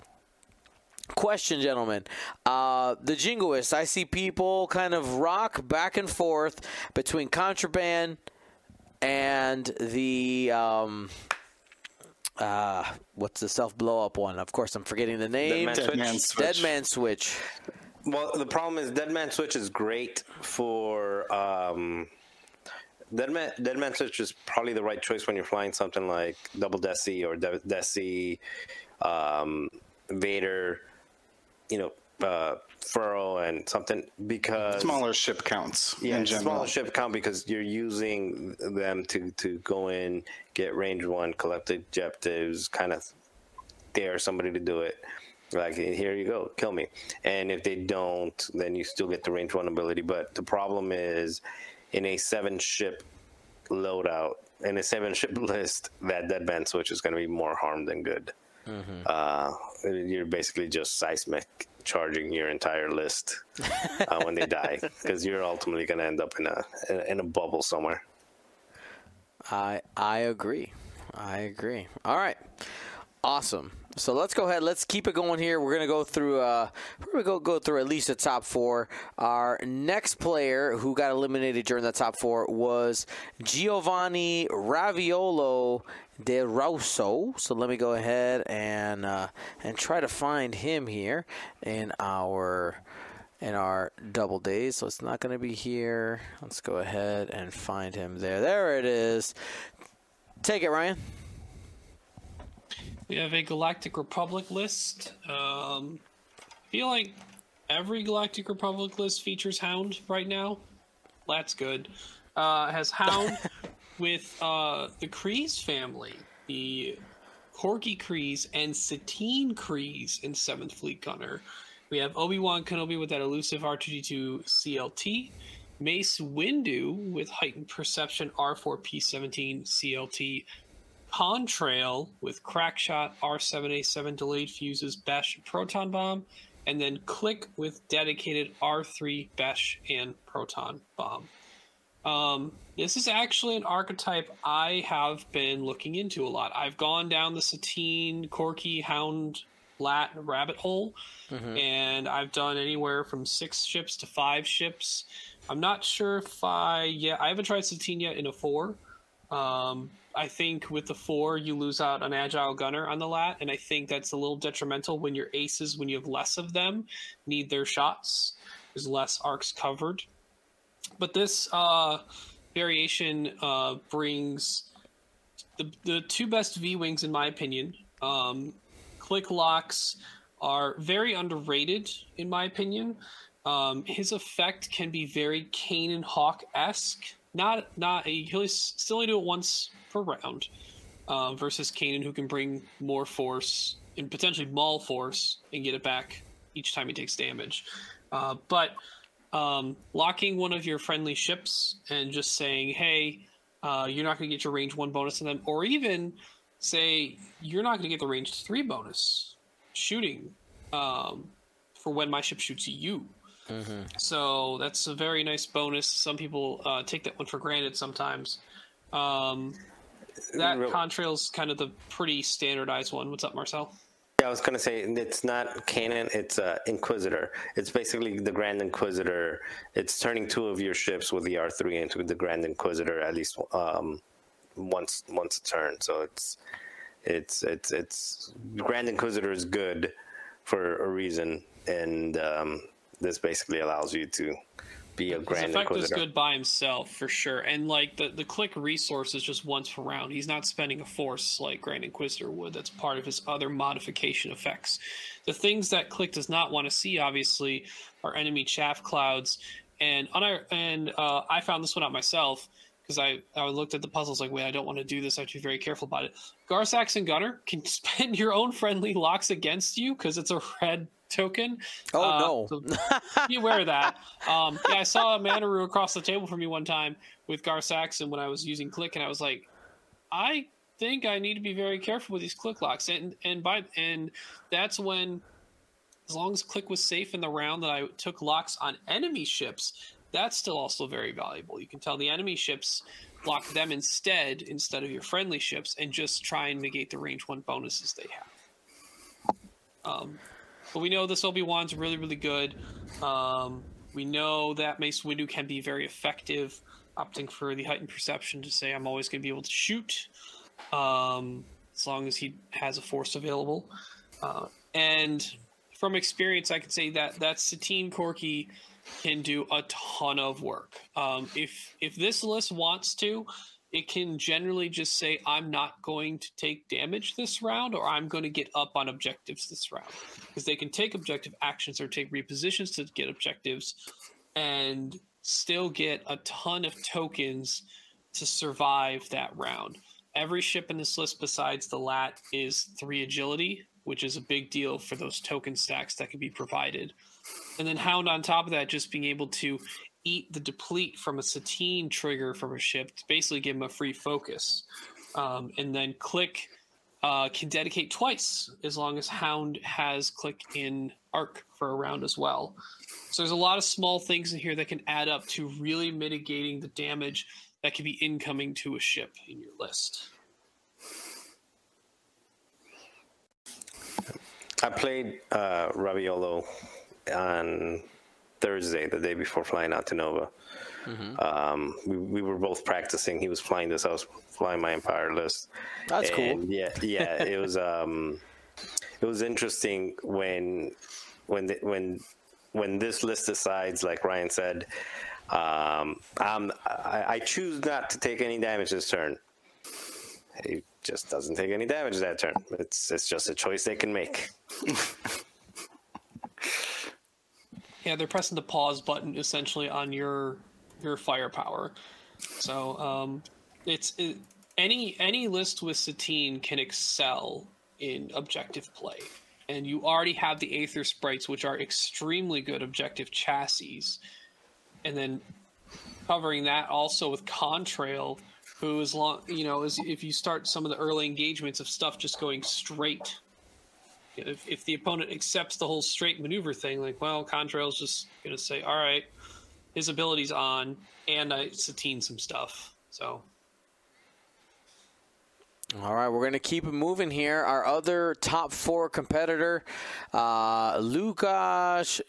Question, gentlemen. Uh, the jingoists, I see people kind of rock back and forth between contraband and the um, uh, what's the self blow up one? Of course, I'm forgetting the name. Man Dead Switch? Man Switch. Dead Man Switch. Well, the problem is Dead Man Switch is great for. Um, Dead Man, Dead Man Switch is probably the right choice when you're flying something like Double Desi or De- Desi, um, Vader, you know, uh, Furrow, and something because Smaller ship counts yeah, in general. smaller ship count because you're using them to to go in, get range one, collect objectives, kind of dare somebody to do it. Like here you go, kill me. And if they don't, then you still get the range one ability. But the problem is, in a seven ship loadout, in a seven ship list, that dead man switch is going to be more harm than good. Uh, you're basically just seismic charging your entire list uh, when they die because you're ultimately going to end up in a in a bubble somewhere. I I agree. I agree. All right. Awesome. So let's go ahead. Let's keep it going here. We're gonna go through. Uh, we're gonna go go through at least the top four. Our next player who got eliminated during the top four was Giovanni Raviolo de Rosso. So let me go ahead and uh, and try to find him here in our in our double days. So it's not going to be here. Let's go ahead and find him there. There it is. Take it, Ryan. We have a Galactic Republic list. Um, I feel like every Galactic Republic list features Hound right now. That's good. Uh, has Hound with uh, the Kryze family, the Korkie Kryze and Satine Kryze in 7th Fleet Gunner. We have Obi Wan Kenobi with that elusive R2D2 CLT. Mace Windu with heightened perception R4P17 CLT. Contrail with Crackshot, R7A7 delayed fuses, Bash, Proton Bomb, and then Klick with dedicated R3 Bash and Proton Bomb. Um, this is actually an archetype I have been looking into a lot. I've gone down the Satine, Korkie, Hound, Lat rabbit hole, and I've done anywhere from six ships to five ships. I'm not sure if I yeah I haven't tried Satine yet in a four. Um, I think with the four you lose out an agile gunner on the lat, and I think that's a little detrimental when your aces, when you have less of them, need their shots. There's less arcs covered. But this uh, variation uh, brings the the two best V wings in my opinion. Um, Klick locks are very underrated in my opinion. Um, his effect can be very Kane and Hawk esque. Not not he'll still only do it once per round. Uh, versus Kanan, who can bring more force and potentially maul force and get it back each time he takes damage. Uh, but um, locking one of your friendly ships and just saying, "Hey, uh, you're not going to get your range one bonus on them," or even say you're not going to get the range three bonus shooting um, for when my ship shoots you. So that's a very nice bonus. Some people uh, take that one for granted sometimes. Um, that Real- contrail's kind of the pretty standardized one. What's up, Marcel? I was gonna say it's not canon. it's uh, Inquisitor. It's basically the Grand Inquisitor. It's turning two of your ships with the R three into the Grand Inquisitor at least um, once once a turn. So it's it's it's it's Grand Inquisitor is good for a reason, and um, this basically allows you to be a His effect is good by himself for sure, and like the the Klick resource is just once per round. He's not spending a force like Grand Inquisitor would. That's part of his other modification effects. The things that Klick does not want to see, obviously, are enemy chaff clouds, and on our, and uh, I found this one out myself because I, I looked at the puzzles like, wait, I don't want to do this. I have to be very careful about it. Gar Saxon Gunner can spend your own friendly locks against you because it's a red token. Oh, Uh, no. so be aware of that. Um, yeah, I saw a Manaroo across the table from me one time with Gar Saxon when I was using Klick, and I was like, I think I need to be very careful with these Klick locks, and and by and that's when, as long as Klick was safe in the round that I took locks on enemy ships, that's still also very valuable. You can tell the enemy ships lock them instead instead of your friendly ships, and just try and negate the range one bonuses they have. Um, but we know this Obi Wan's really, really good. Um, we know that Mace Windu can be very effective, opting for the heightened perception to say, I'm always going to be able to shoot um, as long as he has a force available. Uh, and from experience, I can say that that Satine Korkie can do a ton of work. Um, if if this list wants to, it can generally just say, I'm not going to take damage this round, or I'm going to get up on objectives this round. Because they can take objective actions or take repositions to get objectives and still get a ton of tokens to survive that round. Every ship in this list besides the LAT is three agility, which is a big deal for those token stacks that can be provided. And then Hound on top of that, just being able to eat the deplete from a Satine trigger from a ship to basically give him a free focus. Um, and then Klick uh, can dedicate twice as long as Hound has Klick in Arc for a round as well. So there's a lot of small things in here that can add up to really mitigating the damage that can be incoming to a ship in your list. I played uh, Raviolo on Thursday, the day before flying out to Nova. Um, we, we were both practicing. He was flying this. I was flying my Empire list. That's cool. Yeah, yeah. it was um, it was interesting when when the, when when this list decides, like Ryan said, um, I, I choose not to take any damage this turn. He just doesn't take any damage that turn. It's it's just a choice they can make. Yeah, they're pressing the pause button essentially on your your firepower. So um, it's it, any any list with Satine can excel in objective play, and you already have the Aether sprites, which are extremely good objective chassis, and then covering that also with Contrail, who is long you know is if you start some of the early engagements of stuff just going straight if, if the opponent accepts the whole straight maneuver thing, like, well, Contrail's just going to say, all right, his abilities on, and I Satine some stuff. So All right, we're going to keep it moving here. Our other top four competitor, uh, Lukas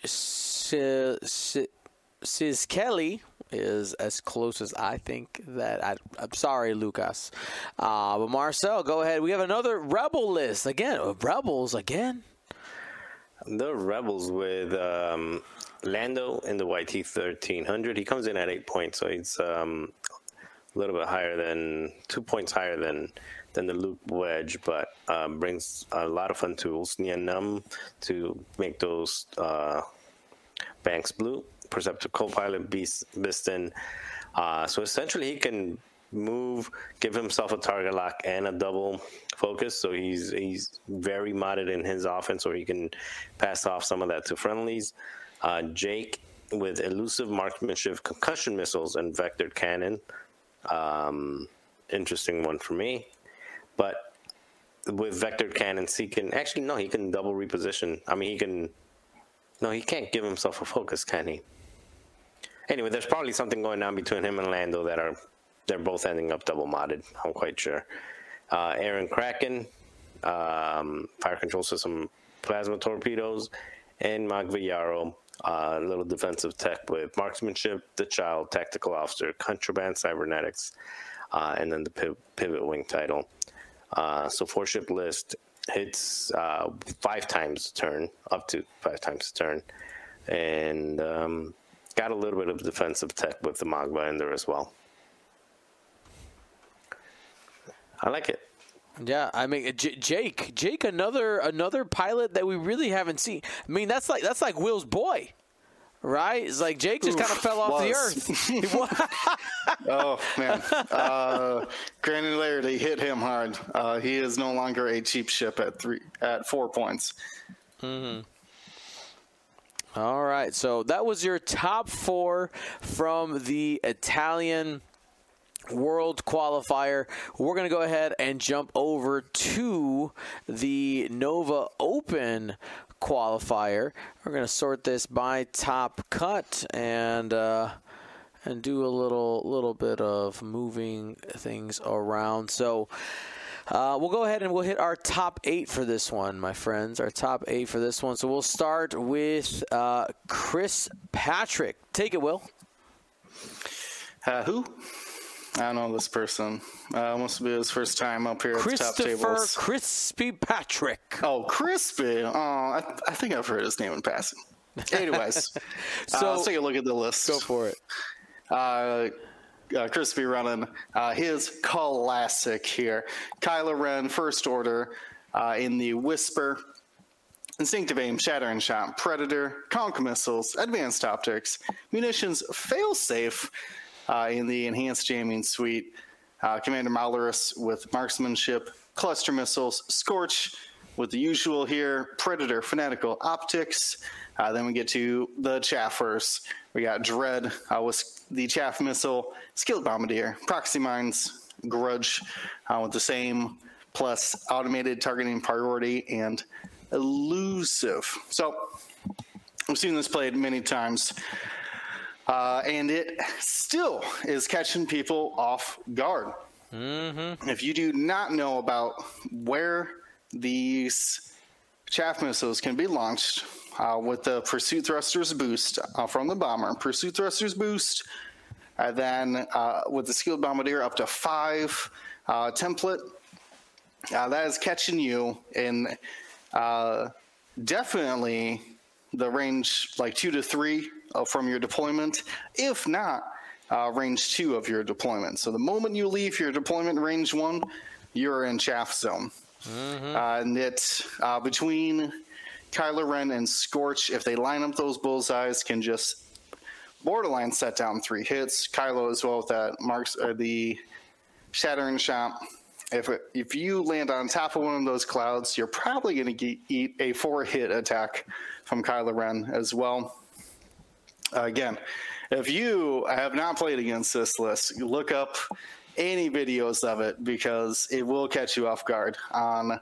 Kelly, is as close as I think that. I, I'm sorry, Lucas. Uh, but Marcel, go ahead. We have another Rebel list. Again, uh, Rebels again. The Rebels with um, Lando in the YT 1300. He comes in at eight points, so he's um, a little bit higher than two points higher than than the loop Wedge, but um, brings a lot of fun tools. Nien Nunb to make those uh, banks blue. Perceptive Copilot Bistan. Uh, so essentially, he can move, give himself a target lock and a double focus. So he's he's very modded in his offense, or he can pass off some of that to friendlies. Uh, Jake with elusive marksmanship, concussion missiles, and vectored cannon. Um, interesting one for me, but with vectored cannons, he can actually no, he can double reposition. I mean, he can. No, he can't give himself a focus, can he? Anyway, there's probably something going on between him and Lando that are they're both ending up double modded. I'm quite sure. Uh, Airen Cracken, um, fire control system, plasma torpedoes, and Magva Yarro, uh, little defensive tech with marksmanship, the child, tactical officer, contraband cybernetics, uh, and then the piv- pivot wing title. Uh, so four ship list hits uh, five times turn, up to five times turn, and um, got a little bit of defensive tech with the Magva in there as well. I like it. Yeah, I mean J- Jake, Jake, another another pilot that we really haven't seen. I mean, that's like that's like Will's boy, right? It's like Jake just kind of fell off the earth. He wa- Oh man, uh, granularity hit him hard. Uh, he is no longer a cheap ship at three at four points. All right, so that was your top four from the Italian World Qualifier. We're going to go ahead and jump over to the Nova Open Qualifier. We're going to sort this by top cut and. Uh, and do a little little bit of moving things around. So uh, we'll go ahead and we'll hit our top eight for this one, my friends. Our top eight for this one. So we'll start with uh, Chris Patrick. Take it, Will. Uh, who? I don't know this person. Uh, must be his first time up here at the top Christopher tables. Crispy Patrick. Oh, Crispy. Oh, I, I think I've heard his name in passing. Anyways, uh, So- let's take a look at the list. Go for it. Uh, Crispy running uh, his classic here. Kylo Ren, First Order, uh, in the Whisper, Instinctive Aim, Shattering Shot, Predator, Conk Missiles, Advanced Optics, Munitions, Failsafe uh, in the Enhanced Jamming Suite, uh, Commander Malarus with Marksmanship, Cluster Missiles, Scorch with the usual here, Predator, Fanatical Optics. Uh, then we get to the Chaffers. We got Dread uh, with the Chaff Missile, Skilled Bombardier, Proxy Mines, Grudge uh, with the same, plus Automated Targeting Priority and Elusive. So we've seen this played many times. Uh, and it still is catching people off guard. If you do not know about where these chaff missiles can be launched uh, with the pursuit thrusters boost uh, from the bomber, pursuit thrusters boost, and then uh, with the skilled bombardier up to five uh, template, uh, that is catching you in uh, definitely the range like two to three uh, from your deployment, if not uh, range two of your deployment. So the moment you leave your deployment range one, you're in chaff zone. Uh, and it uh, between Kylo Ren and Scorch, if they line up those bullseyes, can just borderline set down three hits. Kylo as well with that marks uh, the shattering shot. If if you land on top of one of those clouds, you're probably going to eat a four hit attack from Kylo Ren as well. Uh, again, if you have not played against this list, look up any videos of it because it will catch you off guard on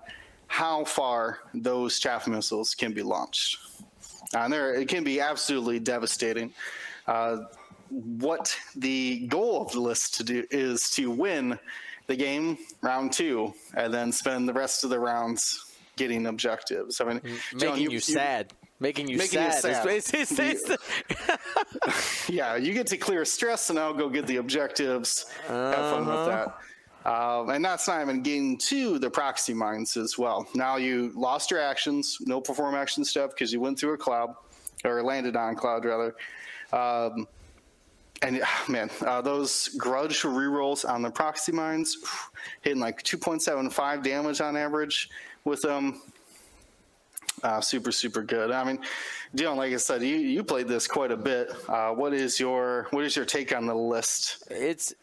how far those chaff missiles can be launched. And there, it can be absolutely devastating. Uh, what the goal of the list to do is to win the game round two, and then spend the rest of the rounds getting objectives. I mean, making John, you, sad. Making you Making you sad. sad. It's- it's- it's- yeah, you get to clear stress and I'll go get the objectives. Have fun with that. Um, and that's not even getting to the proxy mines as well. Now you lost your actions, no perform action stuff because you went through a cloud or landed on cloud rather. Um, and ah, man, uh, those grudge rerolls on the proxy mines, hitting like 2.75 damage on average with them. Uh, super, super good. I mean, Dion, like I said, you, you played this quite a bit. Uh, what is your what is your take on the list? it's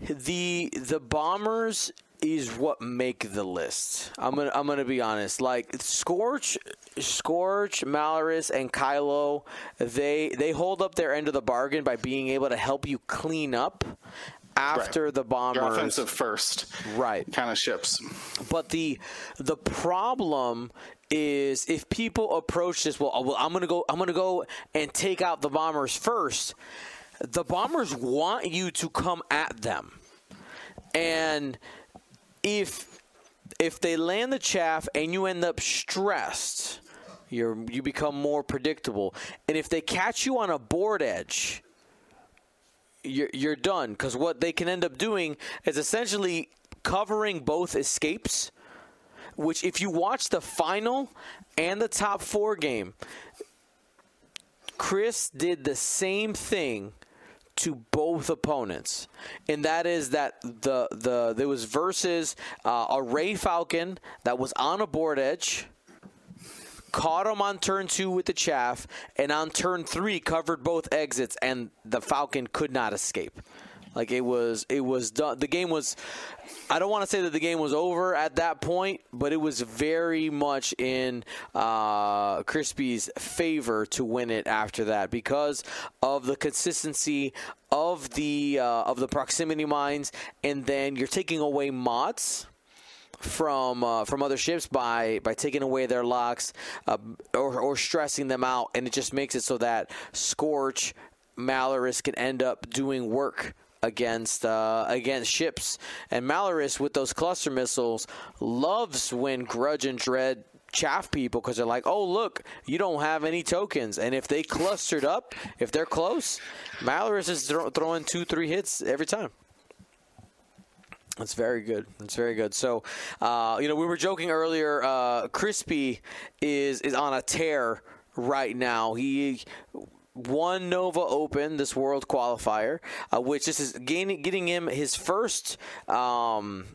the the bombers is what make the list. I'm gonna I'm gonna be honest. Like Scorch, Scorch, Malarus, and Kylo, they they hold up their end of the bargain by being able to help you clean up after the Your bombers. offensive first, Right. Kind of ships. But the the problem is if people approach this, well, well, I'm gonna go, I'm gonna go and take out the bombers first. The bombers want you to come at them, and if if they land the chaff and you end up stressed, you're you become more predictable. And if they catch you on a board edge, you're, you're done because what they can end up doing is essentially covering both escapes which if you watch the final and the top four game chris did the same thing to both opponents and that is that the the there was versus uh, a rey falcon that was on a board edge caught him on turn two with the chaff, and on turn three covered both exits, and the Falcon could not escape. Like it was, it was done. The game was. I don't want to say that the game was over at that point, but it was very much in uh, Crispy's favor to win it after that because of the consistency of the uh, of the proximity mines, and then you're taking away mods from uh, from other ships by by taking away their locks uh, or, or stressing them out, and it just makes it so that Scorch Malarus can end up doing work against uh, against ships. And Malarus with those cluster missiles loves when Grudge and Dread chaff people because they're like, oh look, you don't have any tokens, and if they clustered up, if they're close, Malarus is thro- throwing two three hits every time. That's very good. That's very good. So, uh, you know, we were joking earlier. Uh, Crispy is is on a tear right now. He won Nova Open, this World Qualifier, uh, which this is gaining, getting him his first. Um,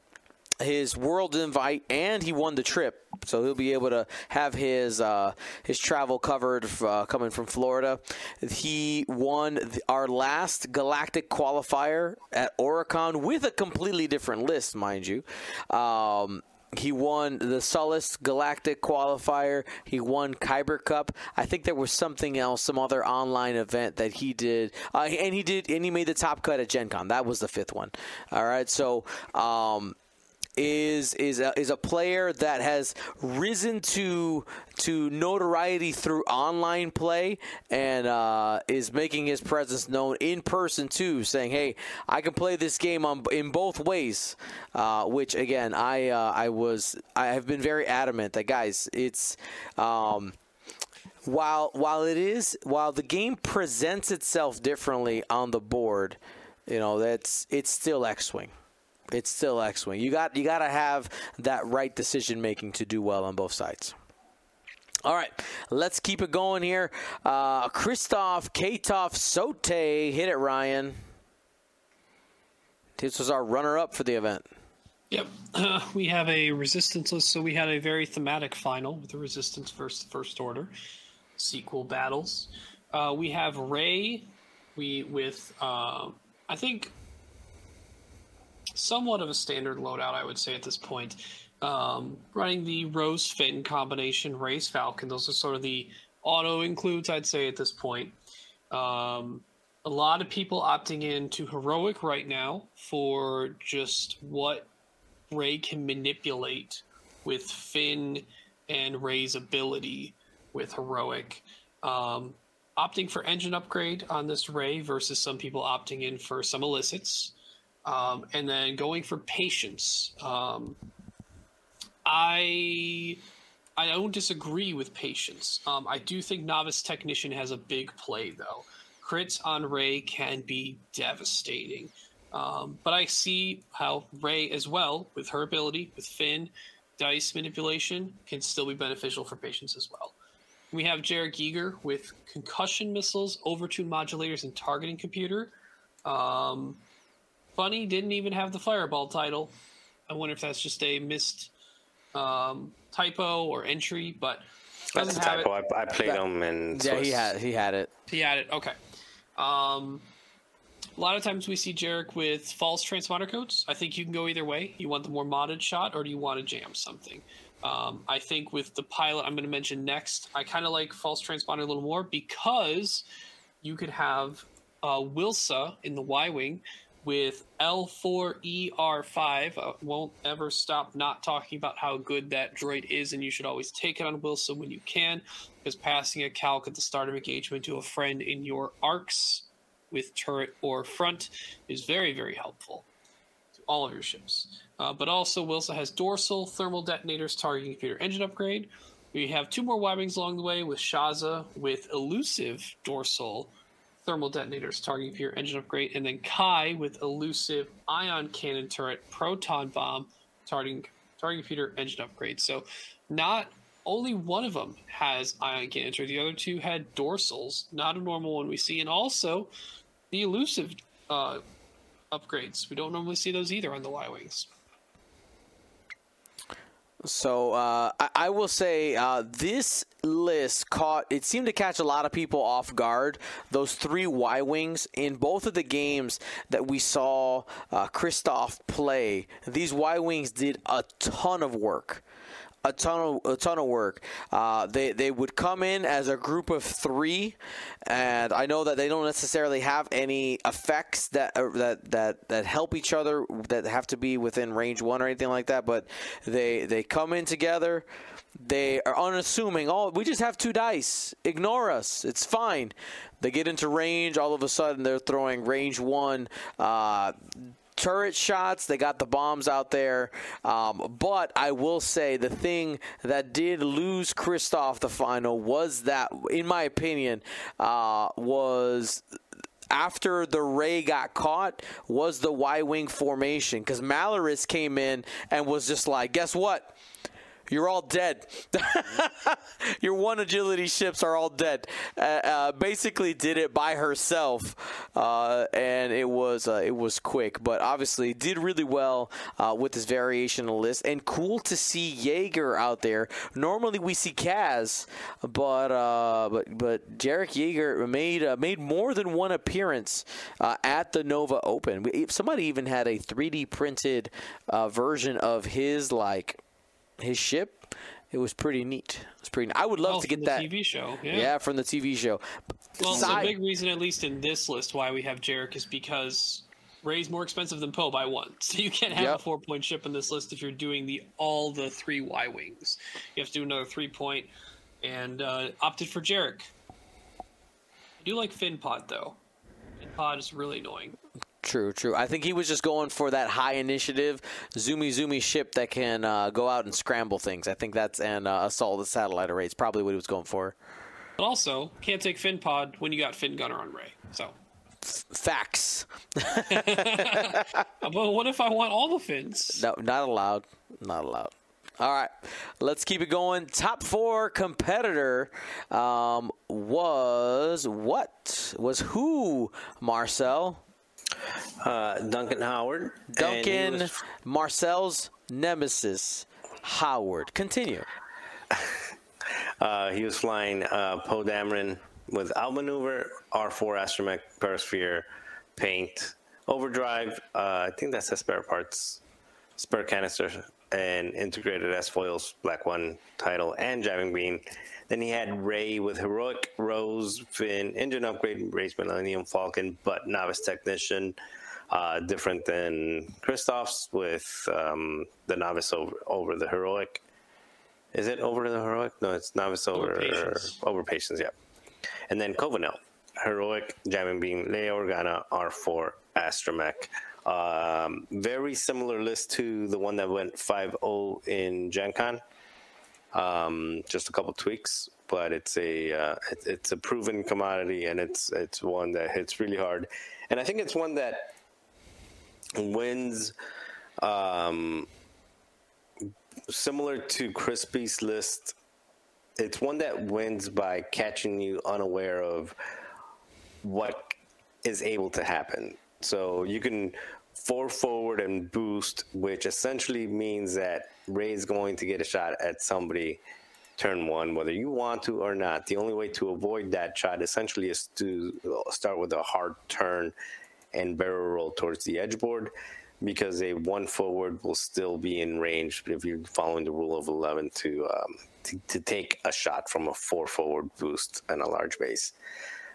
his world invite and he won the trip so he'll be able to have his uh, his travel covered uh, coming from Florida. He won our last galactic qualifier at Oricon with a completely different list, mind you. Um, he won the Solace Galactic qualifier. He won Kyber Cup. I think there was something else, some other online event that he did, uh, and he did, and he made the top cut at Gen Con. That was the fifth one. All right, so. Um, is is a, is a player that has risen to to notoriety through online play and uh, is making his presence known in person too, saying, "Hey, I can play this game on in both ways." Uh, which again, I uh, I was I have been very adamant that guys, it's. Um, while while it is while the game presents itself differently on the board, you know that's it's still X-wing it's still X-wing. You got you got to have that right decision making to do well on both sides. All right, let's keep it going here. Uh, Christoph Katov Sote hit it, Ryan. This was our runner-up for the event. Yep. Uh, we have a resistance list, so we had a very thematic final with the resistance the first order sequel battles. Uh, we have Rey, we with uh, I think somewhat of a standard loadout, I would say at this point. Um, running the Rose Finn combination, Rey's Falcon. Those are sort of the auto includes, I'd say at this point. Um, a lot of people opting in to heroic right now for just what Rey can manipulate with Finn and Rey's ability with heroic. Um, opting for engine upgrade on this Rey versus some people opting in for some elicits, um, and then going for patience. Um, I I don't disagree with patience. Um, I do think novice technician has a big play though. Crits on Rey can be devastating. Um, but I see how Rey as well, with her ability, with Finn, dice manipulation, can still be beneficial for Patience as well. We have Jarek Yeager with concussion missiles, overtune modulators, and targeting computer. Um, Bunny didn't even have the fireball title. I wonder if that's just a missed um, typo or entry, but That's doesn't a have it. typo. I, I played him and Yeah, Swiss. he had he had it. He had it. Okay. Um, a lot of times we see Jarek with false transponder codes. I think you can go either way. You want the more modded shot, or do you want to jam something? Um, I think with the pilot, I'm going to mention next. I kind of like false transponder a little more because you could have uh, Wilsa in the Y wing with L4ER5. Uh, won't ever stop not talking about how good that droid is, and you should always take it on Wilsa when you can, because passing a calc at the start of engagement to a friend in your arcs with turret or front is very, very helpful to all of your ships. Uh, but also, Wilsa has dorsal thermal detonators targeting computer engine upgrade. We have two more Y wings along the way with Shasa with elusive dorsal thermal detonators targeting your engine upgrade, and then Kai with elusive ion cannon turret proton bomb targeting targeting computer engine upgrade. So, not only one of them has ion cannon turret; the other two had dorsals, not a normal one we see, and also the elusive uh, upgrades. We don't normally see those either on the Y wings. So uh, I, I will say uh, this list caught. It seemed to catch a lot of people off guard. Those three Y wings in both of the games that we saw uh, play. These Y wings did a ton of work. A ton of a ton of work. Uh, they they would come in as a group of three, and I know that they don't necessarily have any effects that uh, that that that help each other that have to be within range one or anything like that. But they they come in together. They are unassuming. Oh, we just have two dice. Ignore us. It's fine. They get into range. All of a sudden, they're throwing range one. Uh, turret shots. They got the bombs out there. Um, but I will say the thing that did lose Kristoff the final was that, in my opinion, uh, was after the Rey got caught was the Y wing formation because Malarus came in and was just like, guess what? You're all dead. Your one agility ships are all dead. Uh, uh, basically, did it by herself, uh, and it was uh, it was quick, but obviously did really well uh, with this variation list. And cool to see Yeager out there. Normally we see Kaz, but uh, but but Jarek Yeager made made more than one appearance at the Nova Open. Somebody even had a 3D printed version of his like his ship. It was pretty neat. It was pretty. Neat. I would love Oh, to get that TV show. Yeah. Yeah, from the TV show. Well, Side- the big reason, at least in this list, why we have Jarek is because Rey's more expensive than Poe by one. So you can't have Yep. a four point ship in this list if you're doing the all the three Y wings. You have to do another three point, and uh, opted for Jarek. I do like Finn Pod though. Finn Pod is really annoying. True, true. I think he was just going for that high initiative, zoomy, zoomy ship that can uh, go out and scramble things. I think that's and uh, assault the satellite array. It's probably what he was going for. But also, can't take Finn Pod when you got Finn Gunner on Rey. So, Facts. but what if I want all the fins? No, not allowed. Not allowed. All right, let's keep it going. Top four competitor um, was what? Was who? Marcel Uh, Duncan Howard. Duncan was- Marcel's nemesis Howard. Continue. Uh, he was flying uh, Poe Dameron with outmaneuver, R4 astromech, perisphere, paint, overdrive. Uh, I think that's the spare parts, spare canister, and integrated S foils, Black One title, and jamming beam. Then he had Rey with heroic, Rose, Finn, engine upgrade, Rey's Millennium Falcon, but novice technician. Uh, different than Christoph's with um, the novice over, over the heroic. Is it over the heroic? No, it's novice over Over patience. over patience. Yeah. And then Cova Nell, Heroic, Jamming Beam, Leia Organa, R4, Astromech. Um, very similar list to the one that went 5-0 in Gen Con. Um, just a couple tweaks, but it's a uh, it, it's a proven commodity, and it's it's one that hits really hard. And I think it's one that wins um, similar to Crispy's list. It's one that wins by catching you unaware of what is able to happen. So you can four forward and boost, which essentially means that Rey is going to get a shot at somebody turn one, whether you want to or not. The only way to avoid that shot essentially is to start with a hard turn and barrel roll towards the edge board because a one forward will still be in range if you're following the rule of 11 to, um, to, to take a shot from a four forward boost and a large base.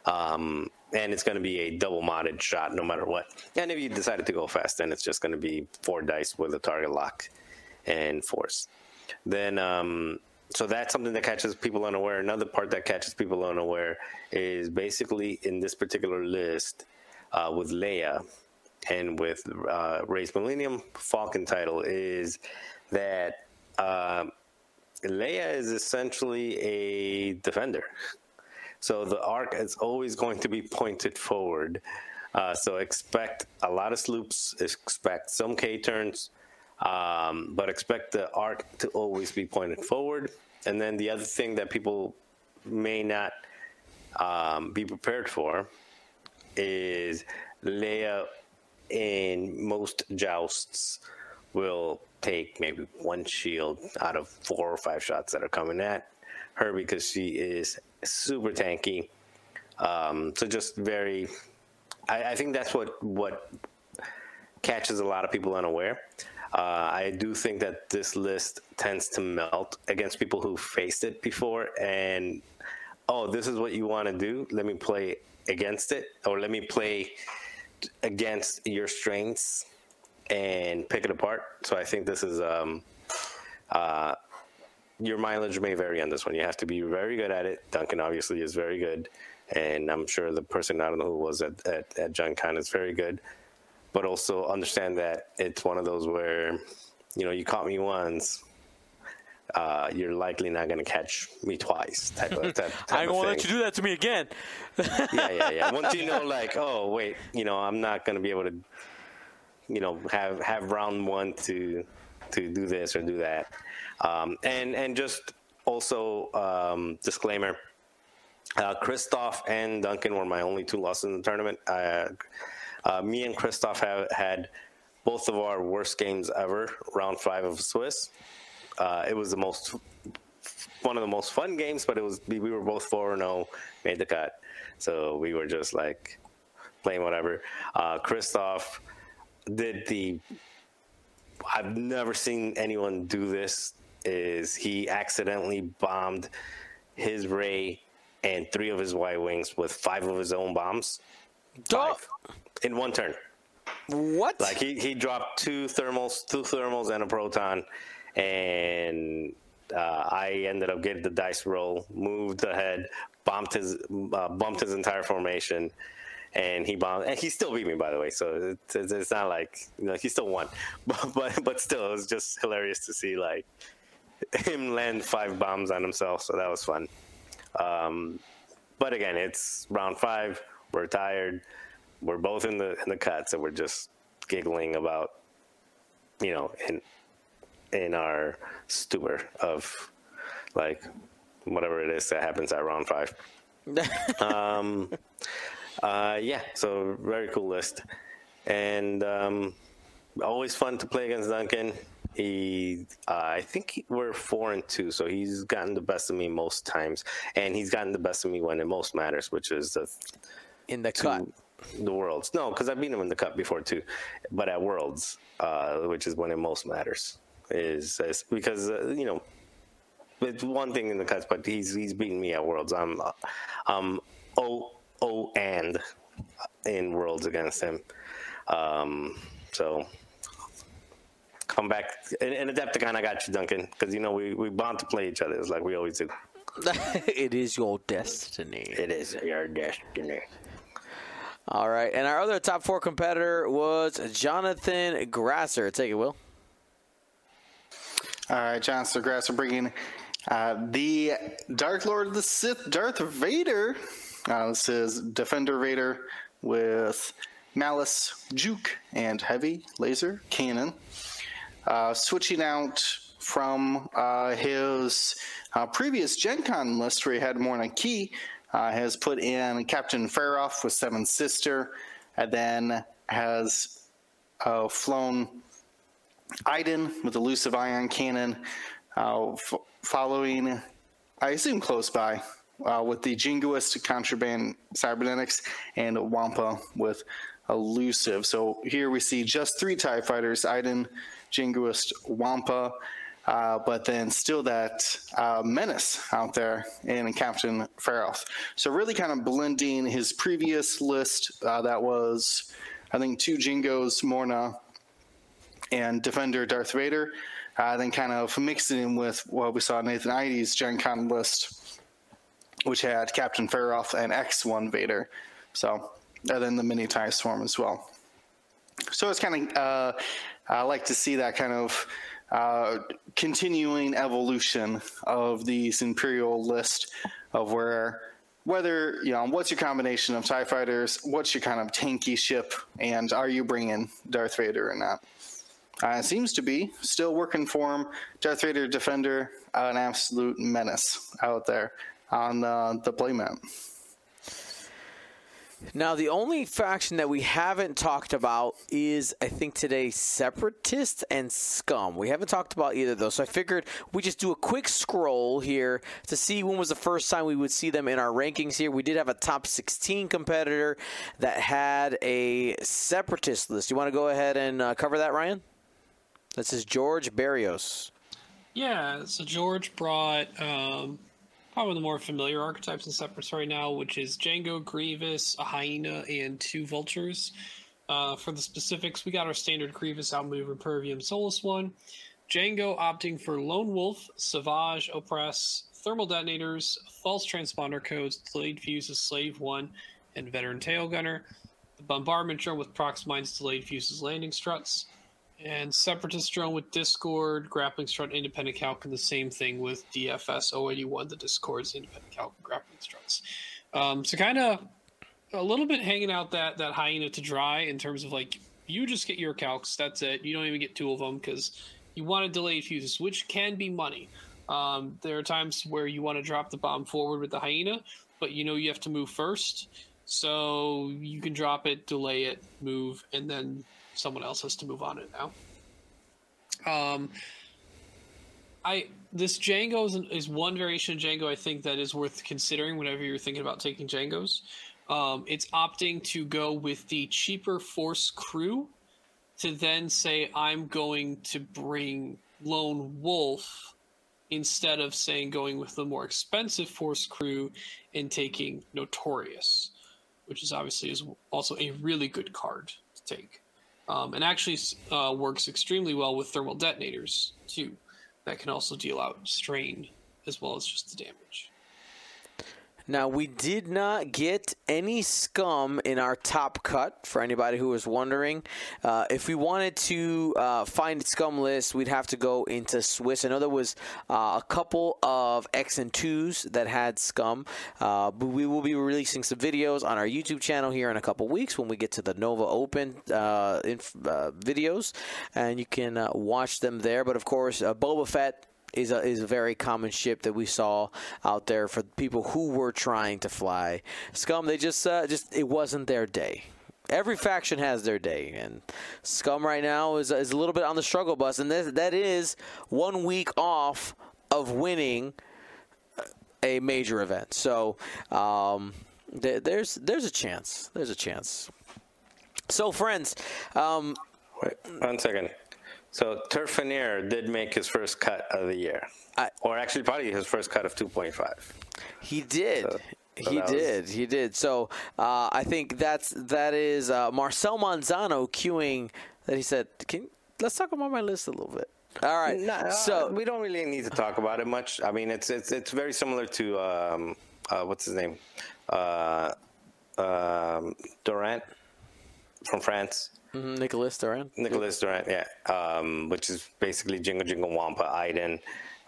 Um, and it's going to be a double modded shot no matter what. And if you decided to go fast, then it's just going to be four dice with a target lock and force. Then, um, so that's something that catches people unaware. Another part that catches people unaware is basically in this particular list uh, with Leia and with uh, Rey's Millennium Falcon title is that uh, Leia is essentially a defender. So the arc is always going to be pointed forward. Uh, so expect a lot of sloops, expect some K turns, um, but expect the arc to always be pointed forward. And then the other thing that people may not um, be prepared for is Leia in most jousts will take maybe one shield out of four or five shots that are coming at her because she is super tanky. Um, so just very, I, I, think that's what what catches a lot of people unaware. Uh, I do think that this list tends to melt against people who faced it before and oh, this is what you want to do. Let me play against it, or let me play against your strengths and pick it apart. So I think this is um, uh, your mileage may vary on this one. You have to be very good at it. Duncan obviously is very good, and I'm sure the person I don't know who was at at, at Gen Con is very good. But also understand that it's one of those where, you know, you caught me once, uh, you're likely not going to catch me twice. Type of, type, type I won't let you do that to me again. yeah, yeah, yeah. Once you know, like, oh wait, you know, I'm not going to be able to, you know, have have round one to to do this or do that. Um, and and just also um, disclaimer: uh, Christoph and Duncan were my only two losses in the tournament. Uh, uh, me and Christoph have had both of our worst games ever, round five of Swiss. Uh, it was the most one of the most fun games, but it was we were both four and zero, made the cut, so we were just like playing whatever. Uh, Christoph did the. I've never seen anyone do this is he accidentally bombed his rey and three of his Y wings with five of his own bombs. Five, in one turn. What? Like he, he dropped two thermals, two thermals and a proton, and uh, I ended up getting the dice roll, moved ahead, bumped his uh, bumped his entire formation, and he bombed. And he still beat me, by the way. So it's, it's not like you know he still won, but, but but still, it was just hilarious to see like him land five bombs on himself, so that was fun. Um, but again, it's round five. We're tired. We're both in the in the cut, so we're just giggling about, you know, in in our stupor of like whatever it is that happens at round five. um, uh, yeah, so very cool list, and um, always fun to play against Duncan. He, uh, I think we're four and two, so he's gotten the best of me most times, and he's gotten the best of me when it most matters, which is the in the cut. The worlds, no, because I've beaten him in the cup before too, but at worlds, uh, which is when it most matters, is, is because uh, you know it's one thing in the cuts, but he's he's beaten me at worlds. I'm um oh oh and in worlds against him, um, so come back. In, in Adepticon, I got you, Duncan, because you know we we bound to play each other. It's like we always do. it is your destiny. It is your destiny. All right, and our other top four competitor was Jonathan Grasser. Take it, Will. All right, Jonathan Grasser bringing uh, the Dark Lord of the Sith, Darth Vader. Uh, this is Defender Vader with Malice, Juke, and Heavy Laser Cannon. Uh, switching out from uh, his uh, previous Gen Con list where he had Morna Kee, uh, has put in Captain Feroph with Seventh Sister, and then has uh, flown Iden with elusive ion cannon, uh, f- following, I assume close by, uh, with the Jingoist contraband cybernetics and Wampa with elusive. So here we see just three TIE fighters Iden, Jingoist, Wampa. Uh, but then still that uh, menace out there in Captain Feroph. So really kind of blending his previous list uh, that was, I think, two Jingos, Morna, and Defender Darth Vader, uh, then kind of mixing in with what we saw Nathan Ides Gen Con list, which had Captain Feroph and X1 Vader. So, and then the mini tie swarm as well. So it's kind of, uh, I like to see that kind of uh, continuing evolution of these Imperial list of where whether you know what's your combination of Tie fighters, what's your kind of tanky ship, and are you bringing Darth Vader or not? Uh, seems to be still working for him. Darth Vader Defender, an absolute menace out there on uh, the playmat. Now, the only faction that we haven't talked about is, I think, today, Separatists and Scum. We haven't talked about either of those, so I figured we just do a quick scroll here to see when was the first time we would see them in our rankings here. We did have a top 16 competitor that had a Separatist list. You want to go ahead and uh, cover that, Ryan? This is George Barrios. Yeah, so George brought um, probably the more familiar archetypes in Separatists right now, which is Django, Grievous, a Hyena, and two Vultures. Uh, for the specifics, we got our standard Grievous, Outmove, Impervium, Soulless One. Django opting for Lone Wolf, Savage, Opress, Thermal Detonators, False Transponder Codes, Delayed Fuses, Slave 1, and Veteran Tail Gunner. The Bombardment Drone with Prox Mines, Delayed Fuses, Landing Struts. And Separatist Drone with Discord, Grappling Strut, Independent Calc, and the same thing with DFS 081, the Discord's Independent Calc, Grappling Struts. Um, so kind of a little bit hanging out that, that hyena to dry in terms of like, you just get your calcs, that's it. You don't even get two of them because you want to delay fuses, which can be money. Um, there are times where you want to drop the bomb forward with the hyena, but you know you have to move first. So you can drop it, delay it, move, and then someone else has to move on it now. Um, I this Django is, is one variation of Django I think that is worth considering whenever you're thinking about taking Django's. Um, it's opting to go with the cheaper Force crew to then say I'm going to bring Lone Wolf instead of saying going with the more expensive Force crew and taking Notorious, which is obviously is also a really good card to take um, and actually uh, works extremely well with thermal detonators too. That can also deal out strain as well as just the damage. Now, we did not get any scum in our top cut for anybody who was wondering. Uh, if we wanted to uh, find scum list, we'd have to go into Swiss. I know there was uh, a couple of X and 2s that had scum, uh, but we will be releasing some videos on our YouTube channel here in a couple weeks when we get to the Nova Open uh, inf- uh, videos, and you can watch them there. But of course, Boba Fett is a, is a very common ship that we saw out there for people who were trying to fly. Scum, they just uh, just it wasn't their day. Every faction has their day, and Scum right now is is a little bit on the struggle bus, and that that is one week off of winning a major event. So um, th- there's there's a chance. There's a chance. So, friends. Um, Wait, one second. So Turr Phennir did make his first cut of the year, I, or actually probably his first cut of 2.5. He did. So, so he was... did. He did. So uh, I think that's that is uh, Marcel Manzano queuing that he said. Can let's talk about my list a little bit. All right. Nah, so we don't really need to talk about it much. I mean, it's it's it's very similar to um, uh, what's his name, uh, um, Durant from France. Mhm, Nicholas Duran. Nicholas Durant, yeah, um, which is basically Jingle Jingle Wampa, Iden,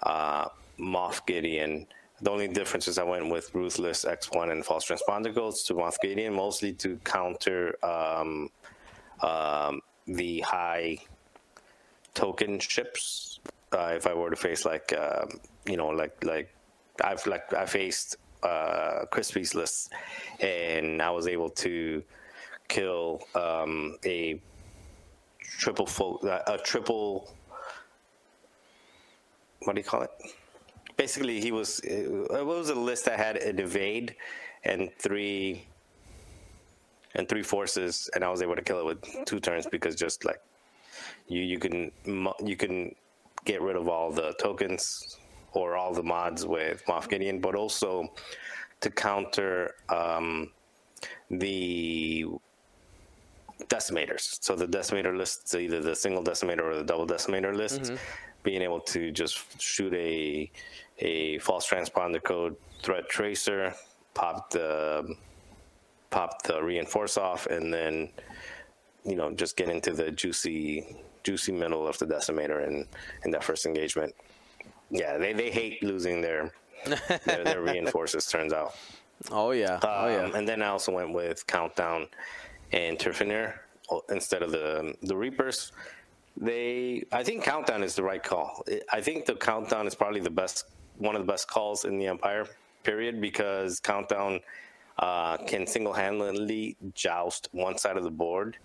uh, Moff Gideon. The only difference is I went with Ruthless X1 and False Transponder Codes to Moff Gideon, mostly to counter um, um, the high token ships. Uh, if I were to face like, um, you know, like like I've like I faced uh, Crispy's list, and I was able to kill um, a triple fo- uh, a triple what do you call it? Basically he was it was a list that had an evade and three and three forces and i was able to kill it with two turns because just like you you can you can get rid of all the tokens or all the mods with Moff Gideon, but also to counter um, the decimators. So the decimator lists either the single decimator or the double decimator list. Being able to just shoot a a false transponder code threat tracer, pop the pop the reinforce off, and then you know just get into the juicy juicy middle of the decimator and in that first engagement. Yeah, they, they hate losing their their, their reinforces. Turns out. Oh yeah. Oh yeah. Um, and then I also went with Countdown and Turr Phennir instead of the the Reapers. They, I think Countdown is the right call. I think the Countdown is probably the best, one of the best calls in the Empire period because Countdown uh, can single-handedly joust one side of the board.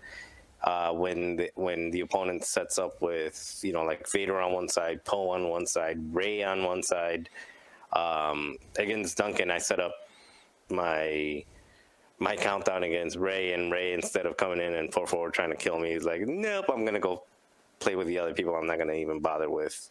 Uh, when the, when the opponent sets up with you know like Vader on one side, Poe on one side, Rey on one side. Um, against Duncan, I set up my my countdown against Rey, and Rey instead of coming in and four forward trying to kill me, he's like, nope, I'm gonna go play with the other people. I'm not gonna even bother with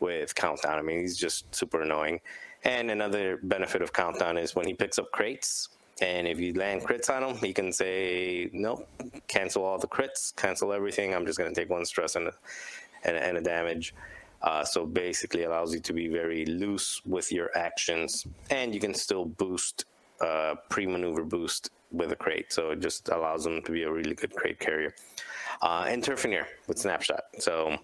with countdown. I mean, he's just super annoying. And another benefit of countdown is when he picks up crates, and if you land crits on him, he can say, nope, cancel all the crits, cancel everything. I'm just gonna take one stress and a, and, and a damage. Uh, so basically allows you to be very loose with your actions, and you can still boost pre-maneuver boost with a crate. So it just allows them to be a really good crate carrier. Uh, and Turr Phennir with snapshot. So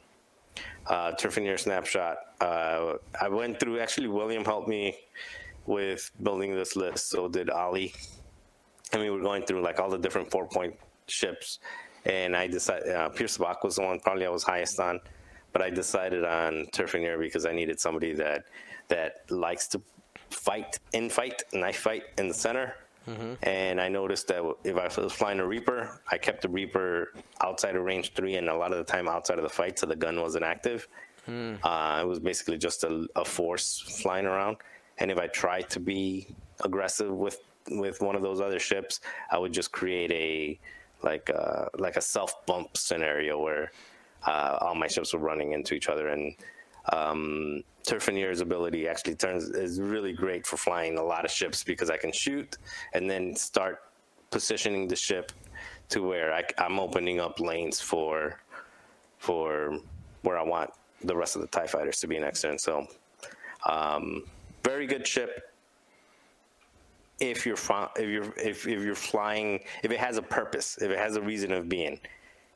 uh, Turr Phennir snapshot. Uh, I went through. Actually, William helped me with building this list. So did Ali. And we were going through like all the different four-point ships, and I decided uh, Pierce Bach was the one probably I was highest on but I decided on Turr Phennir because I needed somebody that that likes to fight, in fight, knife fight in the center. And I noticed that if I was flying a Reaper, I kept the Reaper outside of range three, and a lot of the time outside of the fight, so the gun wasn't active. Uh, it was basically just a, a force flying around. And if I tried to be aggressive with with one of those other ships, I would just create a like a, like a self bump scenario where uh, all my ships were running into each other. And um, ability actually turns is really great for flying a lot of ships because I can shoot and then start positioning the ship to where I, am opening up lanes for for where I want the rest of the Tie fighters to be next turn. So, um, very good ship. If you're if you're if, if you're flying, if it has a purpose, if it has a reason of being,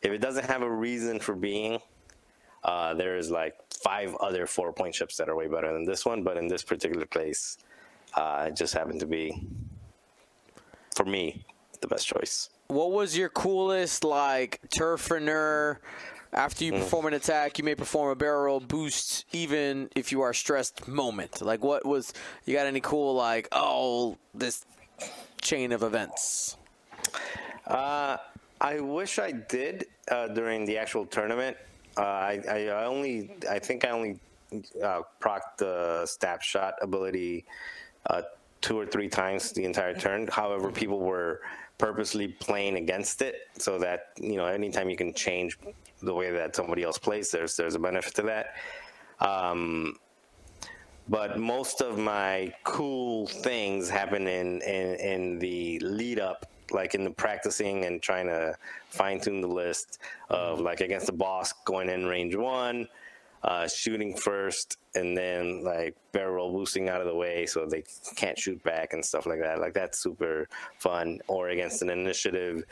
if it doesn't have a reason for being, uh, there's like five other four point ships that are way better than this one. But in this particular case, uh, it just happened to be, for me, the best choice. What was your coolest like Turr Phennir? After you perform an attack, you may perform a barrel roll boost, even if you are stressed. Moment, like what was? You got any cool like? Oh, this chain of events. Uh, I wish I did uh, during the actual tournament. Uh, I, I only, I think I only uh, proc the snapshot ability uh, two or three times the entire turn. However, people were purposely playing against it so that you know anytime you can change the way that somebody else plays, there's there's a benefit to that. Um, but most of my cool things happen in, in, in the lead up like in the practicing and trying to fine tune the list of like against the boss going in range one uh, shooting first and then like barrel roll boosting out of the way so they can't shoot back and stuff like that. Like that's super fun. Or against an initiative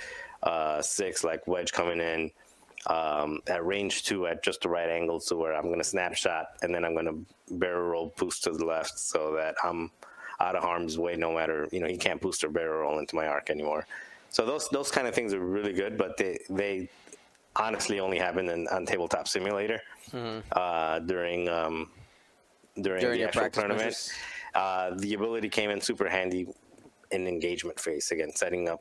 uh, six, like wedge coming in um, at range two at just the right angle to where I'm going to snapshot and then I'm going to barrel roll boost to the left so that I'm out of harm's way no matter, you know, he can't boost or barrel roll into my arc anymore. So those those kind of things are really good, but they they honestly only happen in, on Tabletop Simulator uh, during um, during, During the actual tournament. Uh, the ability came in super handy in engagement phase again, setting up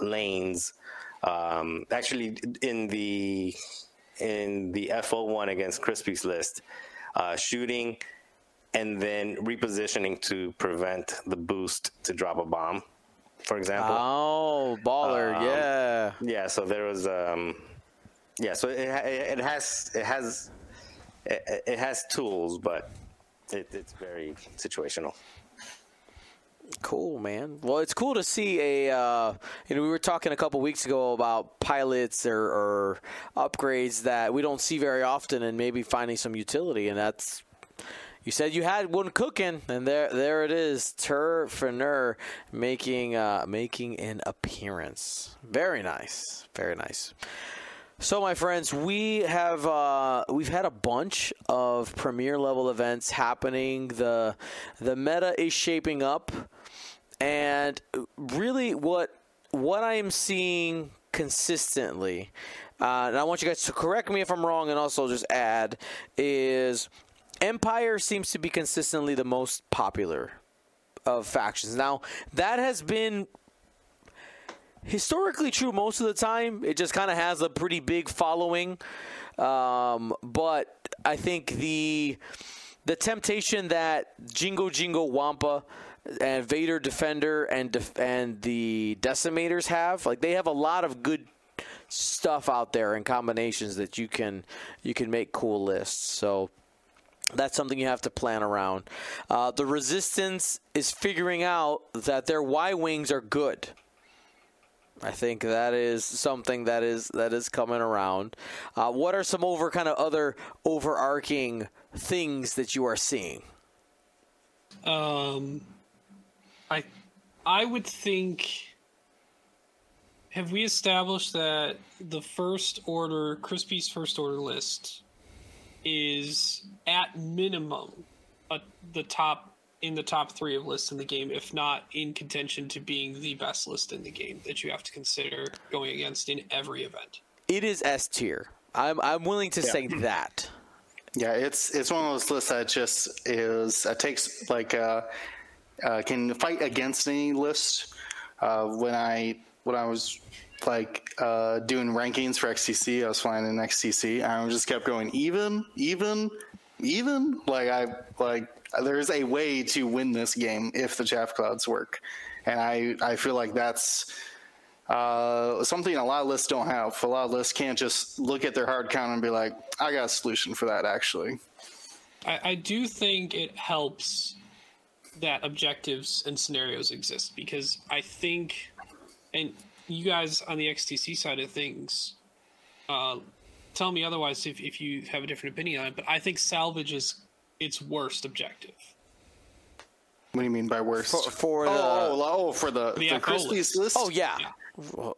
lanes. Um, actually, in the in the FO one against Crispy's list, uh, shooting and then repositioning to prevent the boost to drop a bomb, for example. Oh, baller, Um, yeah. Yeah, so there was um yeah, so it ha- it has it has it, it has tools, but it, it's very situational. Cool, man. Well, it's cool to see a. Uh, you know, we were talking a couple weeks ago about pilots or, or upgrades that we don't see very often, and maybe finding some utility. And that's. You said you had one cooking, and there, there it is. Turr Phennir making, uh, making an appearance. Very nice, very nice. So, my friends, we have uh, we've had a bunch of premier level events happening. the The meta is shaping up, and really, what what I am seeing consistently, uh, and I want you guys to correct me if I'm wrong, and also just add is Empire seems to be consistently the most popular of factions. Now, that has been historically true most of the time. It just kind of has a pretty big following. Um, but I think the the temptation that Jingo Jingo Wampa and Vader Defender and def- and the Decimators have, like they have a lot of good stuff out there and combinations that you can you can make cool lists. So that's something you have to plan around. Uh, the Resistance is figuring out that their Y wings are good. I think that is something that is that is coming around. Uh, what are some over kind of other overarching things that you are seeing? Um, I, I would think. Have we established that the first order, Crispy's first order list, is at minimum a, the top in the top three of lists in the game, if not in contention to being the best list in the game that you have to consider going against in every event. It is S tier. I'm I'm willing to say that. Yeah, it's it's one of those lists that just is it takes like uh, uh, can fight against any list. Uh, when I when I was like uh, doing rankings for XTC, I was flying in XTC, and I just kept going even, even, even. Like I like there's a way to win this game if the chaff clouds work, and I I feel like that's uh, something a lot of lists don't have. A lot of lists can't just look at their hard count and be like, I got a solution for that. Actually, I, I do think it helps that objectives and scenarios exist because I think, and you guys on the XTC side of things, uh, tell me otherwise if, if you have a different opinion on it, but I think salvage is its worst objective. what do you mean by worst? For, for the oh, oh, oh, for the The for FO Crispy's list. list. oh yeah,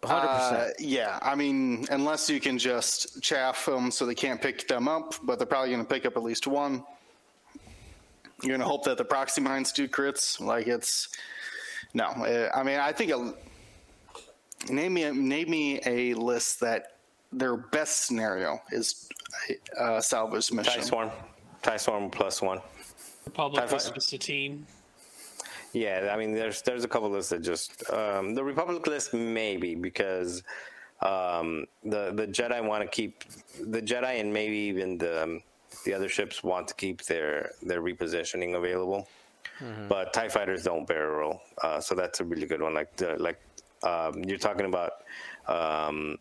hundred Uh, percent. yeah, I mean, unless you can just chaff them so they can't pick them up, but they're probably going to pick up at least one. You're going to hope that the proxy mines do crits. Like it's no. uh, I mean, I think a, name me a, name me a list that their best scenario is uh, salvage mission. Tie Swarm. Tie Swarm plus one. Republic Typhoid. is just a team. Yeah, I mean, there's there's a couple lists that just um, the Republic list maybe because um, the the Jedi want to keep the Jedi and maybe even the um, the other ships want to keep their their repositioning available, but Tie fighters don't barrel roll, uh, so that's a really good one. Like the, like um, you're talking about. Um,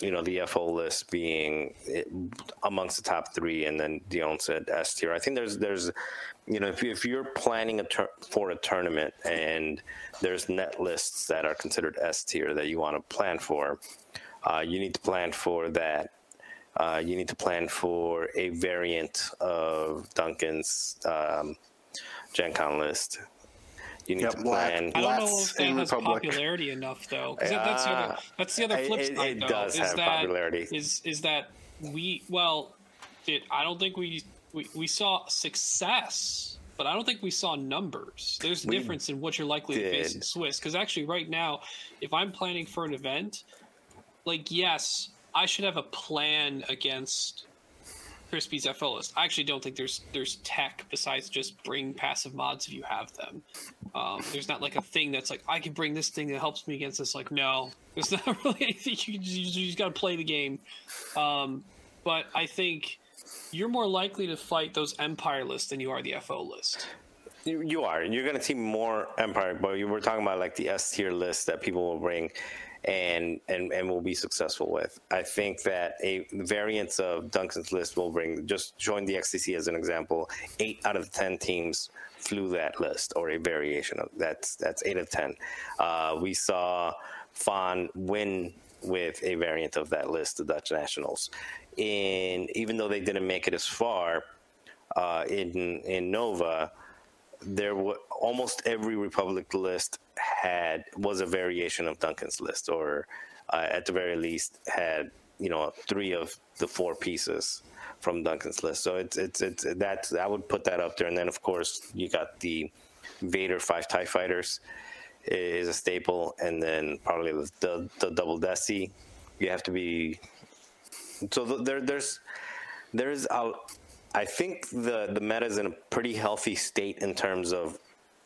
you know the FO list being amongst the top three, and then Dion said S tier. I think there's there's you know if, you, if you're planning a tur- for a tournament and there's net lists that are considered S tier that you want to plan for, uh, you need to plan for that Uh, you need to plan for a variant of Duncan's um, Gen Con list. You need Yep, to plan. I don't know if that has Republic. popularity enough though, because that's the other that's the other flip it- side. it though, does is have that, popularity. Is is that we well, it, I don't think we, we we saw success, but I don't think we saw numbers. There's a We difference in what you're likely to face in. Swiss. Because actually, right now, if I'm planning for an event, like yes, I should have a plan against Crispy's FO list. I actually don't think there's there's tech besides just bring passive mods if you have them. Um, there's not like a thing that's like I can bring this thing that helps me against this. Like no, there's not really anything you can, you, you just got to play the game. Um, but I think you're more likely to fight those Empire lists than you are the FO list. You, you are. You're going to see more Empire, but you were talking about like the S tier list that people will bring and, and, and will be successful with. I think that a variance of Duncan's list will bring, just join the XTC as an example, eight out of 10 teams flew that list or a variation of that's that's eight of 10. Uh, we saw Fawn win with a variant of that list, the Dutch Nationals. In even though they didn't make it as far uh, in in Nova, there were almost every Republic list had was a variation of Duncan's list, or uh, at the very least had you know three of the four pieces from Duncan's list. So it's it's it's that I would put that up there, and then of course you got the Vader five Tie Fighters is a staple, and then probably the the, double Desi. You have to be so th- there there's there's a I think the the meta is in a pretty healthy state in terms of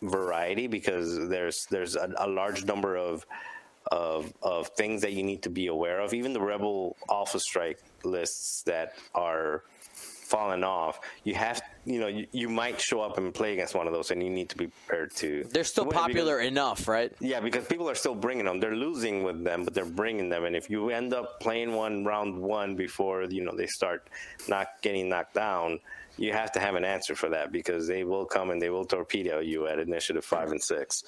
variety because there's there's a, a large number of of of things that you need to be aware of. Even the Rebel Alpha Strike lists that are falling off, you have you know you, you might show up and play against one of those, and you need to be prepared to. They're still win because- popular enough, right? yeah, because people are still bringing them. They're losing with them, but they're bringing them. And if you end up playing one round one before you know they start not getting knocked down, you have to have an answer for that because they will come and they will torpedo you at initiative five and six.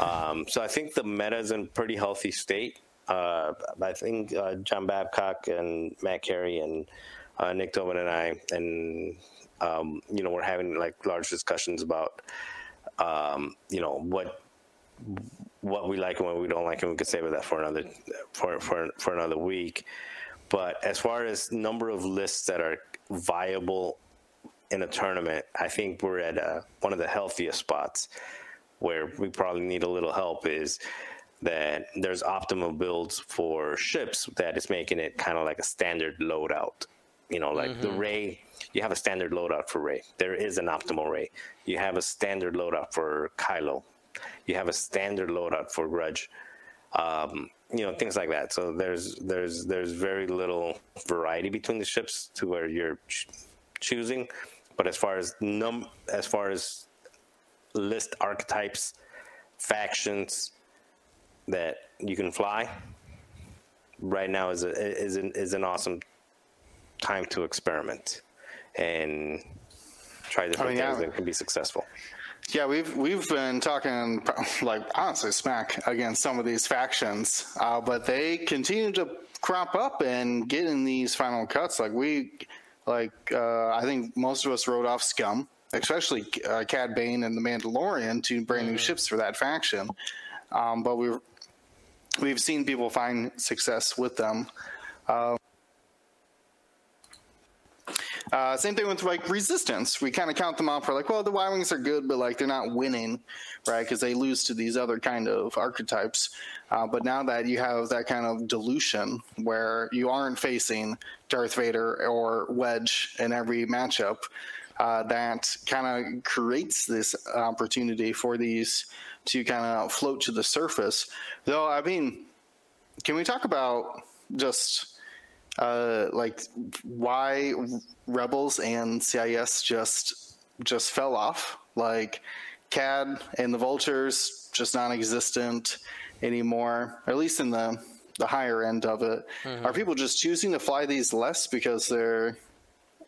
Um, so I think the meta is in pretty healthy state. Uh, I think uh, John Babcock and Matt Carey and uh, Nick Tobin and I and um, you know we're having like large discussions about um, you know what what we like and what we don't like, and we could save that for another for for for another week. But as far as number of lists that are viable in a tournament, I think we're at uh, one of the healthiest spots where we probably need a little help. Is that there's optimal builds for ships that is making it kind of like a standard loadout. You know, like the Rey, you have a standard loadout for Rey. There is an optimal Rey. You have a standard loadout for Kylo you have a standard loadout for grudge um, you know things like that so there's there's there's very little variety between the ships to where you're ch- choosing but as far as num as far as list archetypes factions that you can fly right now is a, is an, is an awesome time to experiment and try different mean, yeah. things that can be successful Yeah, we've we've been talking like honestly smack against some of these factions, uh, but they continue to crop up and get in these final cuts. Like we, like uh, I think most of us wrote off Scum, especially uh, Cad Bane and the Mandalorian, two brand new ships for that faction. Um, but we've we've seen people find success with them. Uh, same thing with like resistance. We kind of count them out for like, well, the Y wings are good, but like they're not winning, right? Because they lose to these other kind of archetypes. Uh, but now that you have that kind of dilution where you aren't facing Darth Vader or Wedge in every matchup, uh, that kind of creates this opportunity for these to kind of float to the surface. Though, I mean, can we talk about just uh, like why rebels and CIS just just fell off. Like Cad and the vultures just non-existent anymore. At least in the the higher end of it. Are people just choosing to fly these less because they're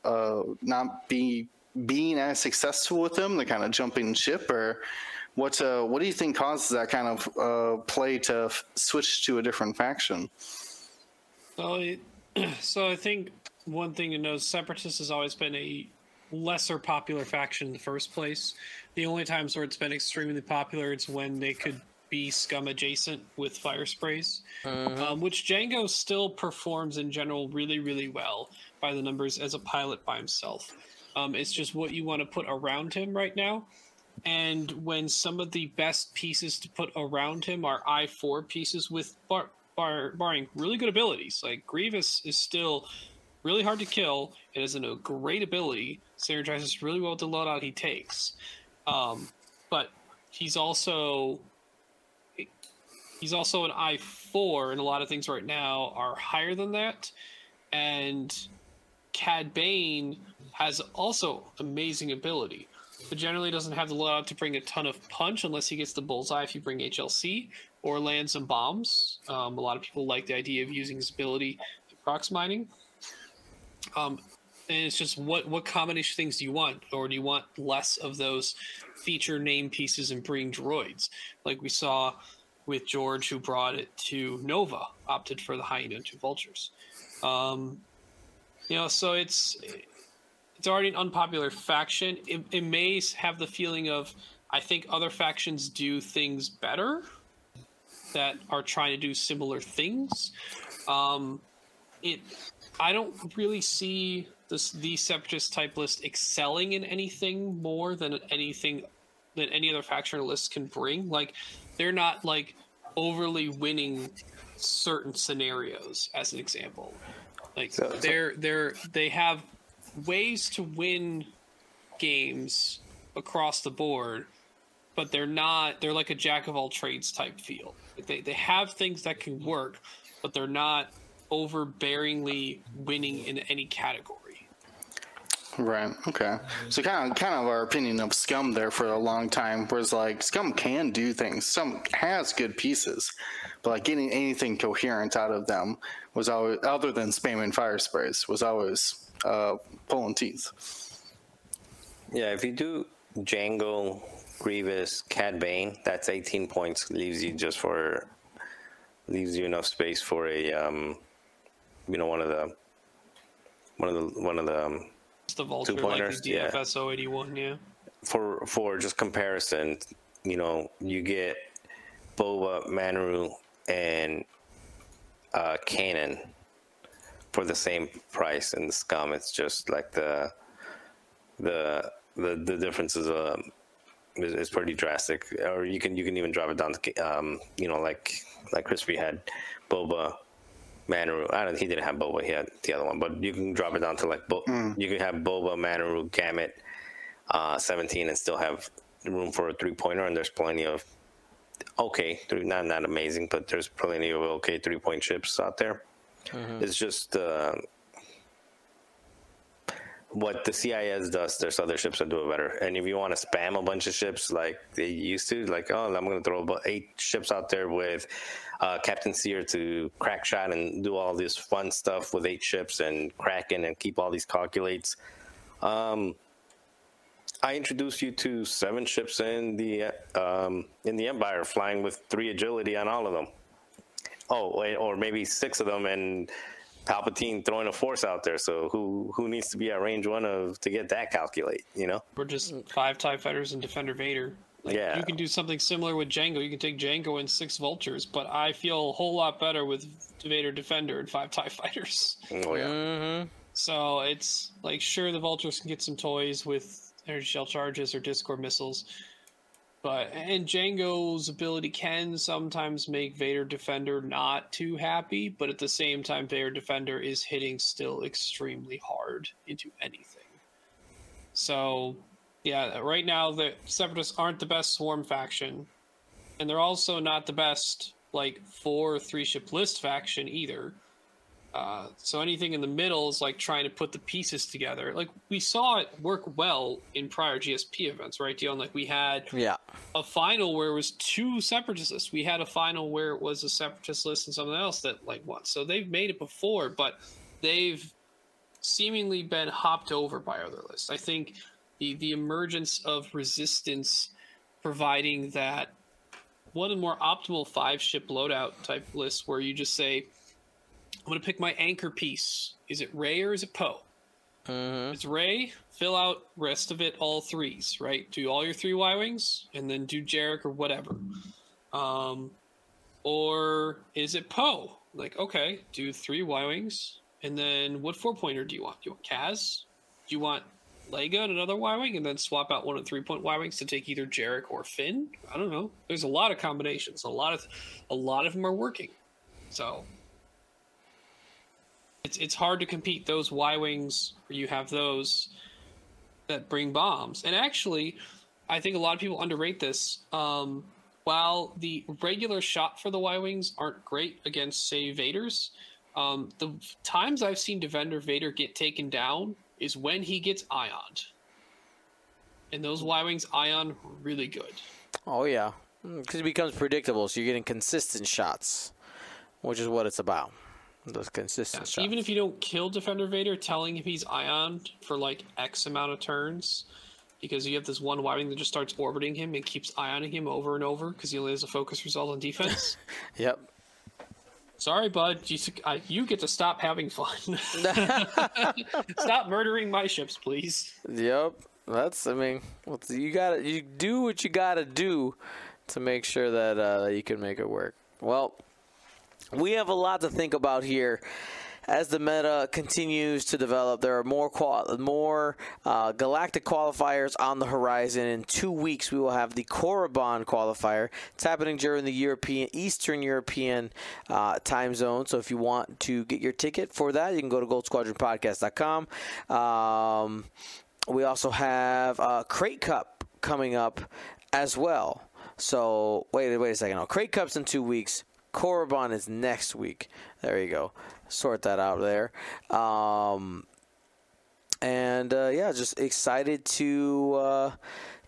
uh, not be being as successful with them? They're kind of jumping ship, or what? Uh, what do you think causes that kind of uh, play to f- switch to a different faction? So, it, so I think one thing to know: Separatists has always been a lesser popular faction in the first place. The only times where it's been extremely popular is when they could be scum adjacent with fire sprays, um, which Django still performs in general really, really well by the numbers as a pilot by himself. Um, it's just what you want to put around him right now. And when some of the best pieces to put around him are I four pieces with bar, bar, barring really good abilities, like Grievous is still really hard to kill. It is a great ability, synergizes really well with the loadout he takes. Um, but he's also he's also an I four, and a lot of things right now are higher than that. And Cad Bane has also amazing ability, but generally doesn't have the loadout to bring a ton of punch unless he gets the bullseye if you bring HLC or land some bombs. Um, a lot of people like the idea of using this ability in prox mining. Um, and it's just what what combination of things do you want, or do you want less of those feature name pieces and bring droids, like we saw with George, who brought it to Nova, opted for the hyena two vultures. Um, you know, so it's it's already an unpopular faction. It, it may have the feeling of I think other factions do things better that are trying to do similar things. Um, it I don't really see this the separatist type list excelling in anything more than anything that any other faction or list can bring. Like they're not like overly winning certain scenarios as an example. Like So- so- they're they're they have ways to win games across the board, but they're not they're like a jack of all trades type feel. Like they, they have things that can work, but they're not overbearingly winning in any category. Right. Okay. So kind of, kind of our opinion of Scum there for a long time was like Scum can do things. Scum has good pieces, but like getting anything coherent out of them was always other than spamming fire sprays was always uh, pulling teeth. Yeah, if you do Django, Grievous, Cad Bane, that's 18 points. Leaves you just for leaves you enough space for a um, you know, one of the one of the one of the um, It's the Vulture, like pointers, the yeah. DFS 081, yeah. for for just comparison, you know, you get Boba, Manaroo, and uh, Kanan for the same price in the Scum. It's just like the the the the difference is um is, is pretty drastic. Or you can you can even drop it down to um you know like like Crispy had Boba. Manaroo, I don't. He didn't have Boba. He had the other one, but you can drop it down to like Bo- you can have Boba, Manaroo, Gamut, uh, 17 and still have room for a three pointer. And there's plenty of okay, three, not not amazing, but there's plenty of okay three point chips out there. It's just uh, what the CIS does. There's other ships that do it better. And if you want to spam a bunch of ships like they used to, like oh, I'm going to throw about eight ships out there with uh, Captain Sear to crack shot and do all this fun stuff with eight ships and cracking and keep all these calculates. Um, I introduced you to seven ships in the um, in the Empire, flying with three agility on all of them. Oh, or maybe six of them, and Palpatine throwing a force out there. So who who needs to be at range one of to get that calculate? You know? We're just five TIE fighters and Defender Vader. Like, Yeah. You can do something similar with Django. You can take Django and six Vultures, but I feel a whole lot better with Vader Defender and five TIE fighters. Oh yeah. Mm-hmm. So it's like, sure, the Vultures can get some toys with energy shell charges or Discord missiles. But and Django's ability can sometimes make Vader Defender not too happy, but at the same time, Vader Defender is hitting still extremely hard into anything. So, yeah, right now the Separatists aren't the best swarm faction, and they're also not the best like four three ship list faction either. Uh, so anything in the middle is like trying to put the pieces together. Like we saw it work well in prior GSP events, right, Dion? Like we had Yeah. a final where it was two separatist lists. We had a final where it was a separatist list and something else that like won. So they've made it before, but they've seemingly been hopped over by other lists. I think the the emergence of resistance providing that one of the more optimal five ship loadout type lists where you just say I'm gonna pick my anchor piece. Is it Rey or is it Poe? Mm-hmm. It's Rey. Fill out rest of it all threes, right? Do all your three Y wings, and then do Jarek or whatever. Um, or is it Poe? Like, okay, do three Y wings, and then what four pointer do you want? Do you want Kaz? Do you want Lega and another Y wing, and then swap out one of the three point Y wings to take either Jarek or Finn? I don't know. There's a lot of combinations. A lot of, a lot of them are working. So it's it's hard to compete those Y wings where you have those that bring bombs. And actually, I think a lot of people underrate this. Um, while the regular shot for the Y wings aren't great against, say, Vaders, um, the times I've seen Defender Vader get taken down is when he gets ioned. And those Y wings ion really good. Oh yeah, because it becomes predictable. So you're getting consistent shots, which is what it's about. Those consistent shots. Even if you don't kill Defender Vader, telling him he's ioned for like X amount of turns, because you have this one Y that just starts orbiting him and keeps ioning him over and over because he only has a focus result on defense. Yep. Sorry, bud. You, I, you get to stop having fun. stop murdering my ships, please. Yep. That's. I mean, you got to You do what you got to do to make sure that uh, you can make it work. Well, we have a lot to think about here. As the meta continues to develop, there are more more uh, galactic qualifiers on the horizon. In two weeks, we will have the Korriban qualifier. It's happening during the European Eastern European uh, time zone. So if you want to get your ticket for that, you can go to goldsquadronpodcast.com. Um, we also have uh, Crate Cup coming up as well. So wait, wait a second. No, Crate Cup's in two weeks. Korriban is next week. There you go. Sort that out there. Um, and uh, yeah, just excited to uh,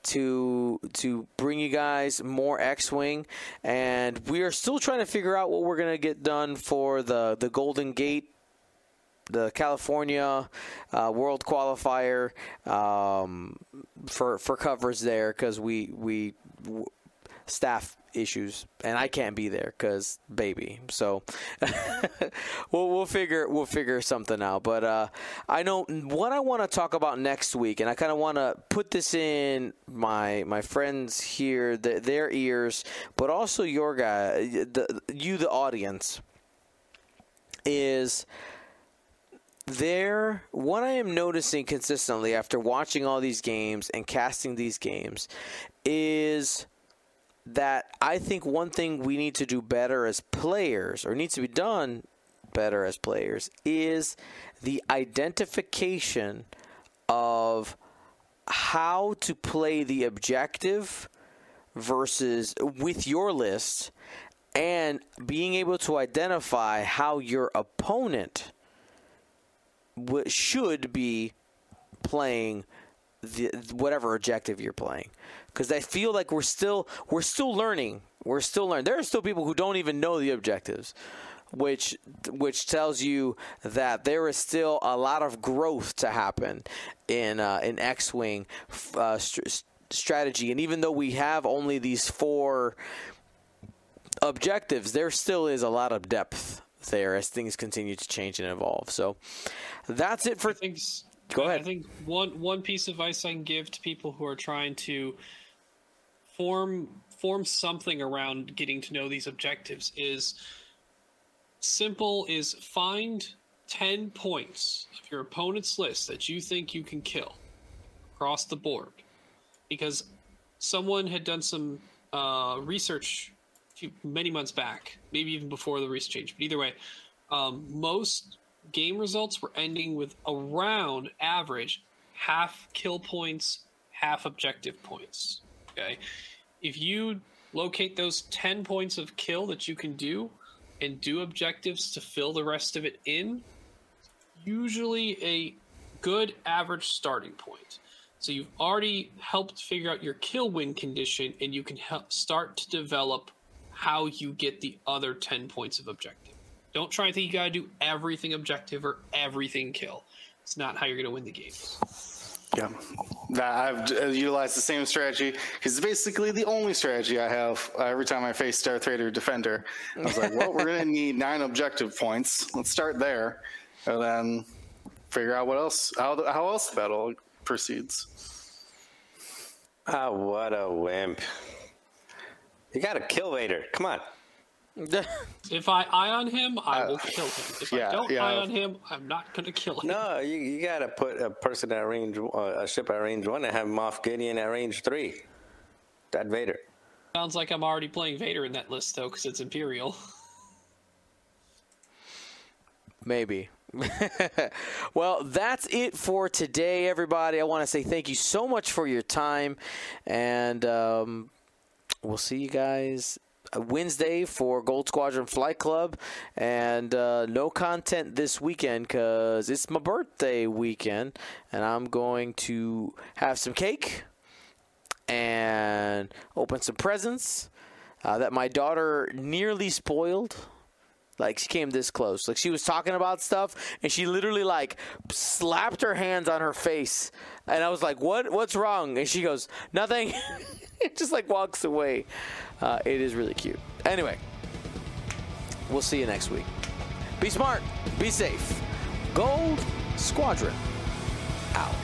to to bring you guys more X-wing, and we are still trying to figure out what we're gonna get done for the the Golden Gate the California uh, World Qualifier um, for for coverage there because we we staff issues and I can't be there because baby. So we'll we'll figure we'll figure something out. But uh, I know what I want to talk about next week, and I kind of want to put this in my my friends here th- their ears, but also your guy, the, you the audience is there what i am noticing consistently after watching all these games and casting these games is that i think one thing we need to do better as players or needs to be done better as players is the identification of how to play the objective versus with your list and being able to identify how your opponent w- should be playing the whatever objective you're playing because I feel like we're still we're still learning we're still learning there are still people who don't even know the objectives which which tells you that there is still a lot of growth to happen in uh, in X-wing uh, st- strategy and even though we have only these four objectives there still is a lot of depth there as things continue to change and evolve so that's it for things. Go ahead. I think one one piece of advice I can give to people who are trying to form form something around getting to know these objectives is simple is find 10 points of your opponent's list that you think you can kill across the board because someone had done some uh, research many months back maybe even before the recent change but either way um, most game results were ending with around average half kill points, half objective points. Okay. If you locate those 10 points of kill that you can do and do objectives to fill the rest of it in, usually a good average starting point. So you've already helped figure out your kill win condition and you can help start to develop how you get the other 10 points of objective. Don't try and think you gotta do everything objective or everything kill. It's not how you're gonna win the games. Yeah, that I've uh, utilized the same strategy because it's basically the only strategy I have uh, every time I face Darth Vader Defender. I was like, well, we're gonna need nine objective points. Let's start there, and then figure out what else, how the, how else the battle proceeds. Ah, what a wimp! You gotta kill Vader. Come on. If I eye on him, I will kill him. If yeah, I don't yeah. eye on him, I'm not gonna kill him. No, you, you gotta put a person at range, uh, a ship at range one, and have Moff Gideon at range three. That Vader. Sounds like I'm already playing Vader in that list though, because it's Imperial. Maybe. well, that's it for today, everybody. I want to say thank you so much for your time, and um, we'll see you guys uh, Wednesday for Gold Squadron Flight Club, and uh, no content this weekend because it's my birthday weekend, and I'm going to have some cake and open some presents uh, that my daughter nearly spoiled. Like she came this close. Like she was talking about stuff, and she literally like slapped her hands on her face, and I was like, "What? What's wrong?" And she goes, "Nothing." Just like walks away. Uh, it is really cute. Anyway, we'll see you next week. Be smart. Be safe. Gold Squadron out.